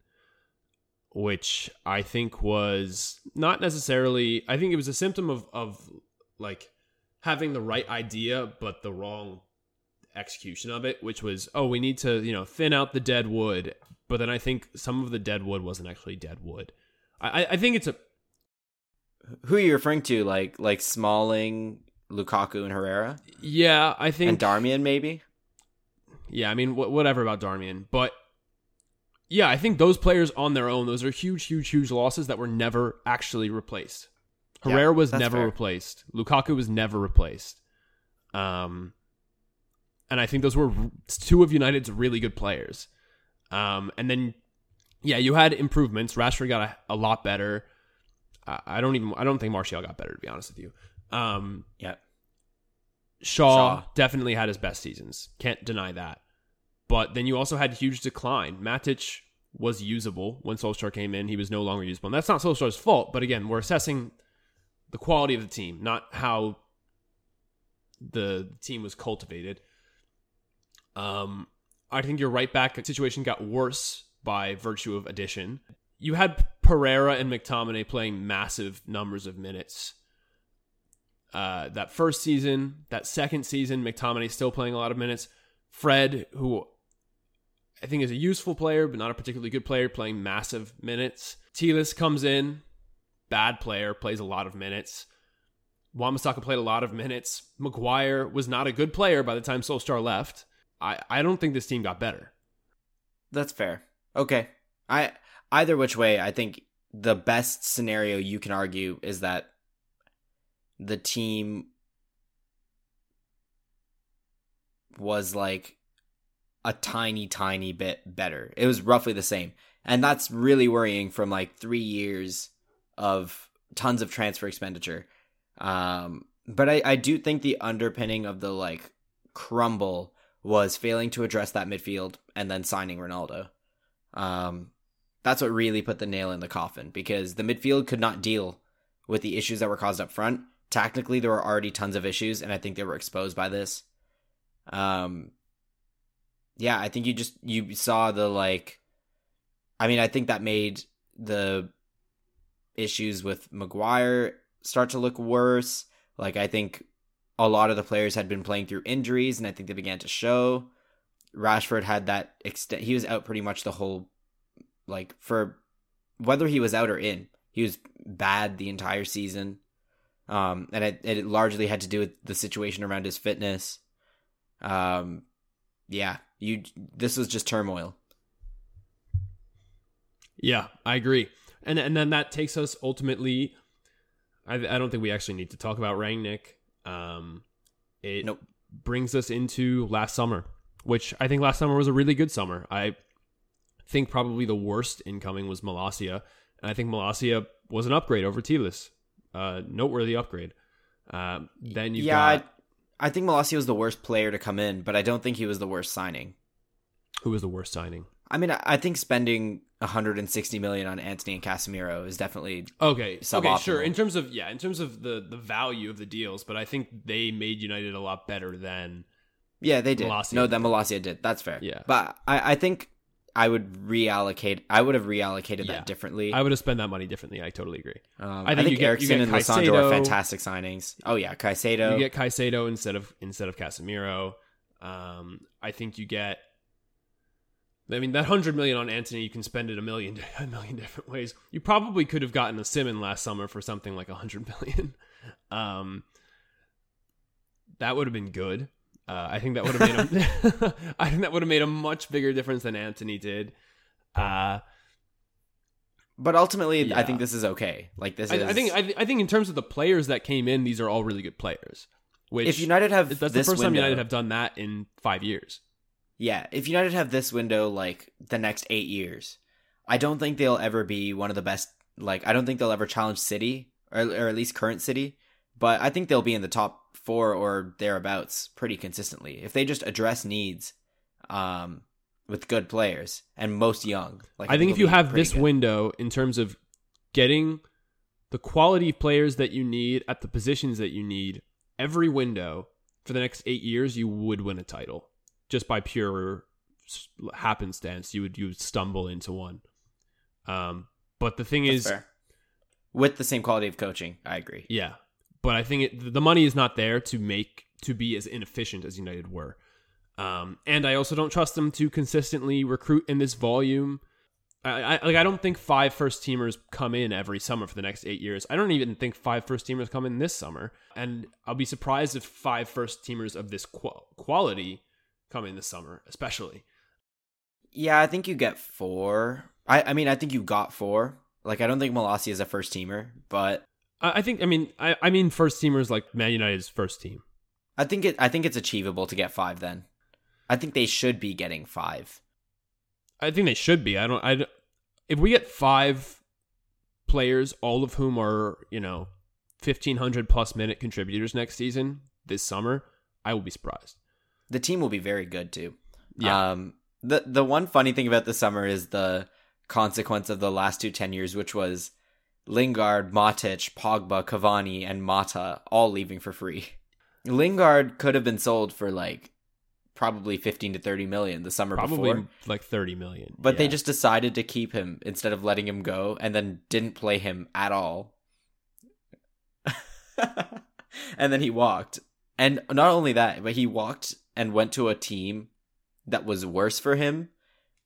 which I think was not necessarily. I think it was a symptom of of like having the right idea but the wrong execution of it, which was oh we need to you know thin out the dead wood, but then I think some of the dead wood wasn't actually dead wood. I I think it's a who are you referring to? Like like Smalling, Lukaku, and Herrera? Yeah, I think and Darmian maybe. Yeah, I mean, wh- whatever about Darmian, but yeah, I think those players on their own, those are huge, huge, huge losses that were never actually replaced. Herrera yeah, was never fair. replaced. Lukaku was never replaced. Um, and I think those were two of United's really good players. Um, and then, yeah, you had improvements. Rashford got a, a lot better. I, I don't even. I don't think Martial got better to be honest with you. Um, yeah. Shaw, Shaw definitely had his best seasons. Can't deny that. But then you also had huge decline. Matic was usable when Solskjaer came in. He was no longer usable. And that's not Solskjaer's fault. But again, we're assessing the quality of the team, not how the team was cultivated. Um, I think your right back situation got worse by virtue of addition. You had Pereira and McTominay playing massive numbers of minutes. Uh, that first season, that second season, McTominay still playing a lot of minutes. Fred, who I think is a useful player, but not a particularly good player, playing massive minutes. Tielemans comes in, bad player, plays a lot of minutes. Wan-Bissaka played a lot of minutes. Maguire was not a good player by the time Solskjaer left. I, I don't think this team got better. That's fair. Okay. I either which way, I think the best scenario you can argue is that the team was like a tiny, tiny bit better. It was roughly the same. And that's really worrying from like three years of tons of transfer expenditure. Um, but I, I do think the underpinning of the like crumble was failing to address that midfield and then signing Ronaldo. Um, that's what really put the nail in the coffin because the midfield could not deal with the issues that were caused up front. Tactically, there were already tons of issues, and I think they were exposed by this. Um, yeah, I think you just you saw the like. I mean, I think that made the issues with Maguire start to look worse. Like, I think a lot of the players had been playing through injuries, and I think they began to show. Rashford had that extent; he was out pretty much the whole, like for whether he was out or in, he was bad the entire season. Um, and it, it largely had to do with the situation around his fitness. Um, yeah, you this was just turmoil. Yeah, I agree. And and then that takes us ultimately I I don't think we actually need to talk about Rangnick. Um it nope. brings us into last summer, which I think last summer was a really good summer. I think probably the worst incoming was Malacia, and I think Malacia was an upgrade over Tielemans. Uh noteworthy upgrade. Uh, then you yeah, got I think Malacia was the worst player to come in, but I don't think he was the worst signing. Who was the worst signing? I mean, I think spending 160 million on Antony and Casemiro is definitely Okay. Okay, sure. In terms of yeah, in terms of the the value of the deals, but I think they made United a lot better than yeah they did. Malacia no, then Malacia did. That's fair. Yeah. but I I think I would reallocate. I would have reallocated Yeah. that differently. I would have spent that money differently. I totally agree. Um, I I think think, you get- you get and Lisandro are fantastic signings. Oh yeah, Caicedo. You get Caicedo instead of instead of Casemiro. Um, I think you get. I mean, that hundred million on Antony, you can spend it a million (laughs) a million different ways. You probably could have gotten a Simon last summer for something like a hundred million. (laughs) Um, that would have been good. Uh, I think that would have made a, (laughs) I think that would have made a much bigger difference than Antony did. Uh, but ultimately, I think this is okay. Like this I, is. I think I, I think in terms of the players that came in, these are all really good players. Which if United have that's the first time United have done that in five years. Yeah, if United have this window like the next eight years, I don't think they'll ever be one of the best. Like, I don't think they'll ever challenge City or, or at least current City, but I think they'll be in the top four or thereabouts pretty consistently if they just address needs, um, with good players and most young. Like, I think if you have this good. window in terms of getting the quality of players that you need at the positions that you need, every window for the next eight years, you would win a title just by pure happenstance. You would you would stumble into one. Um, but the thing That's is, fair. with the same quality of coaching, I agree. Yeah, but I think it, the money is not there to make to be as inefficient as United were, um, and I also don't trust them to consistently recruit in this volume. I, I like I don't think five first teamers come in every summer for the next eight years. I don't even think five first teamers come in this summer, and I'll be surprised if five first teamers of this qual- quality come in this summer, especially. Yeah, I think you get four. I, I mean, I think you got four. Like, I don't think Malacia is a first teamer, but I, think I mean I, I mean first teamers like Man United's first team. I think it. I think it's achievable to get five. Then, I think they should be getting five. I think they should be. I don't. I don't- if we get five players, all of whom are you know fifteen hundred plus minute contributors next season this summer, I will be surprised. The team will be very good too. Yeah. Um. The the one funny thing about the summer is the consequence of the last two ten years, which was Lingard, Matic, Pogba, Cavani, and Mata all leaving for free. (laughs) Lingard could have been sold for like probably fifteen to thirty million the summer Probably before. like thirty million. But they just decided to keep him instead of letting him go and then didn't play him at all. (laughs) and then he walked. And not only that, but he walked and went to a team that was worse for him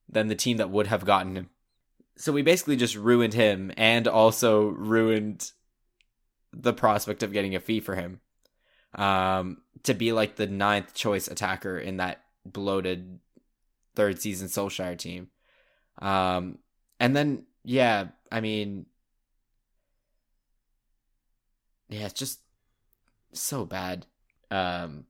than the team that would have gotten him. So we basically just ruined him and also ruined the prospect of getting a fee for him. Um, to be like the ninth choice attacker in that bloated third season Solskjaer team. Um, and then yeah, I mean, yeah, it's just so bad. Um,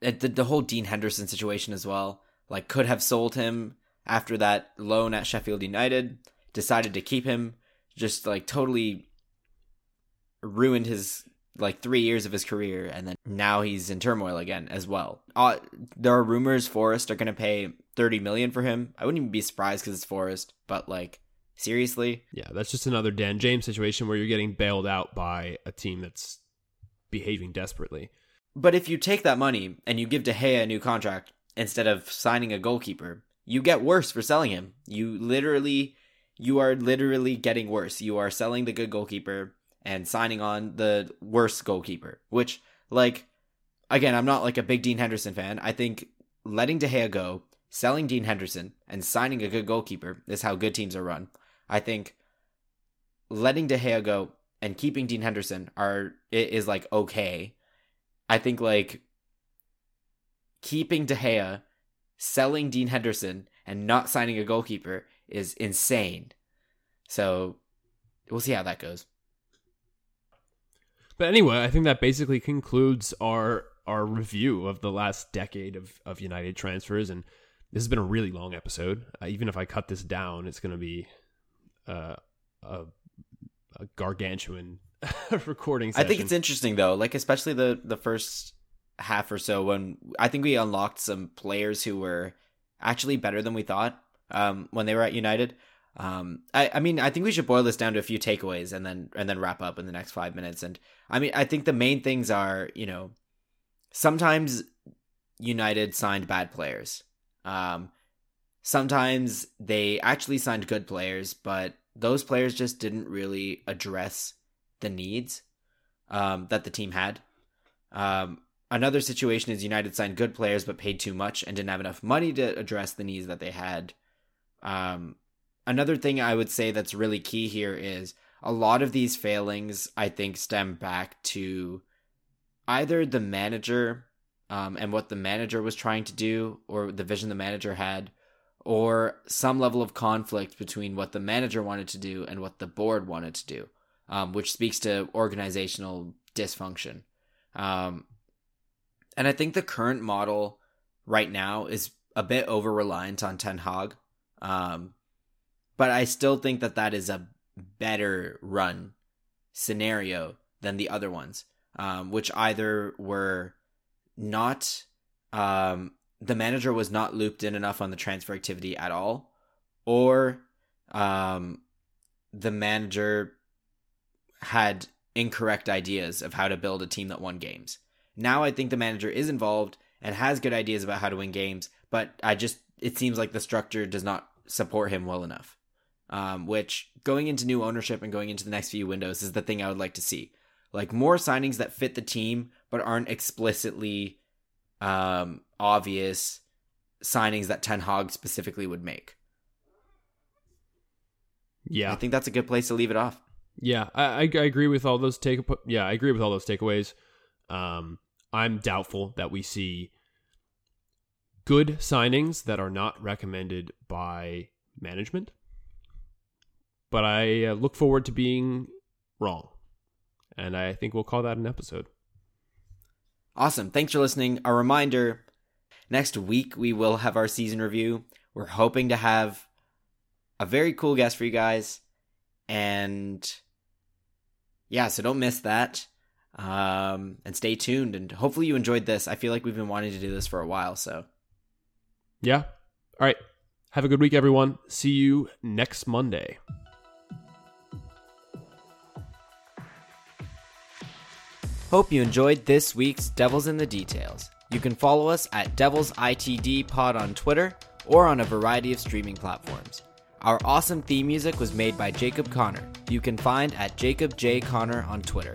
the the whole Dean Henderson situation as well. Like, could have sold him after that loan at Sheffield United. Decided to keep him. Just like totally ruined his like three years of his career, and then now he's in turmoil again as well. Uh, there are rumors Forest are going to pay thirty million for him. I wouldn't even be surprised because it's Forest, but like seriously, Yeah, that's just another Dan James situation where you're getting bailed out by a team that's behaving desperately. But if you take that money and you give De Gea a new contract instead of signing a goalkeeper, you get worse for selling him. You literally, you are literally getting worse. You are selling the good goalkeeper and signing on the worst goalkeeper. Which, like, again, I'm not like a big Dean Henderson fan. I think letting De Gea go, selling Dean Henderson, and signing a good goalkeeper is how good teams are run. I think letting De Gea go and keeping Dean Henderson are is like okay. I think like keeping De Gea, selling Dean Henderson, and not signing a goalkeeper is insane. So we'll see how that goes. But anyway, I think that basically concludes our our review of the last decade of, of United transfers, and this has been a really long episode. Uh, even if I cut this down, it's going to be uh, a, a gargantuan (laughs) recording. I think it's interesting though, like especially the the first half or so when I think we unlocked some players who were actually better than we thought. um, when they were at United. Um, I, I mean, I think we should boil this down to a few takeaways and then and then wrap up in the next five minutes. And I mean, I think the main things are, you know, sometimes United signed bad players. Um, sometimes they actually signed good players, but those players just didn't really address the needs um, that the team had. Um, another situation is United signed good players but paid too much and didn't have enough money to address the needs that they had. Um, another thing I would say that's really key here is a lot of these failings, I think, stem back to either the manager um, and what the manager was trying to do or the vision the manager had, or some level of conflict between what the manager wanted to do and what the board wanted to do, um, which speaks to organizational dysfunction. Um, and I think the current model right now is a bit over reliant on Ten Hag. Um, but I still think that that is a better run scenario than the other ones, um, which either were not, um, the manager was not looped in enough on the transfer activity at all, or um, the manager had incorrect ideas of how to build a team that won games. Now I think the manager is involved and has good ideas about how to win games, but I just it seems like the structure does not support him well enough. Um, which going into new ownership and going into the next few windows is the thing I would like to see. Like more signings that fit the team but aren't explicitly um, obvious signings that Ten Hag specifically would make. Yeah, I think that's a good place to leave it off. Yeah, I, I, I agree with all those take. Yeah, I agree with all those takeaways. Um, I'm doubtful that we see good signings that are not recommended by management. But I uh, look forward to being wrong. And I think we'll call that an episode. Awesome. Thanks for listening. A reminder next week we will have our season review. We're hoping to have a very cool guest for you guys. And yeah, so don't miss that. Um, and stay tuned. And hopefully you enjoyed this. I feel like we've been wanting to do this for a while. So yeah. All right. Have a good week, everyone. See you next Monday. Hope you enjoyed this week's Devils in the Details. You can follow us at Devils ITD Pod on Twitter or on a variety of streaming platforms. Our awesome theme music was made by Jacob Connor. You can find at Jacob J. Connor on Twitter.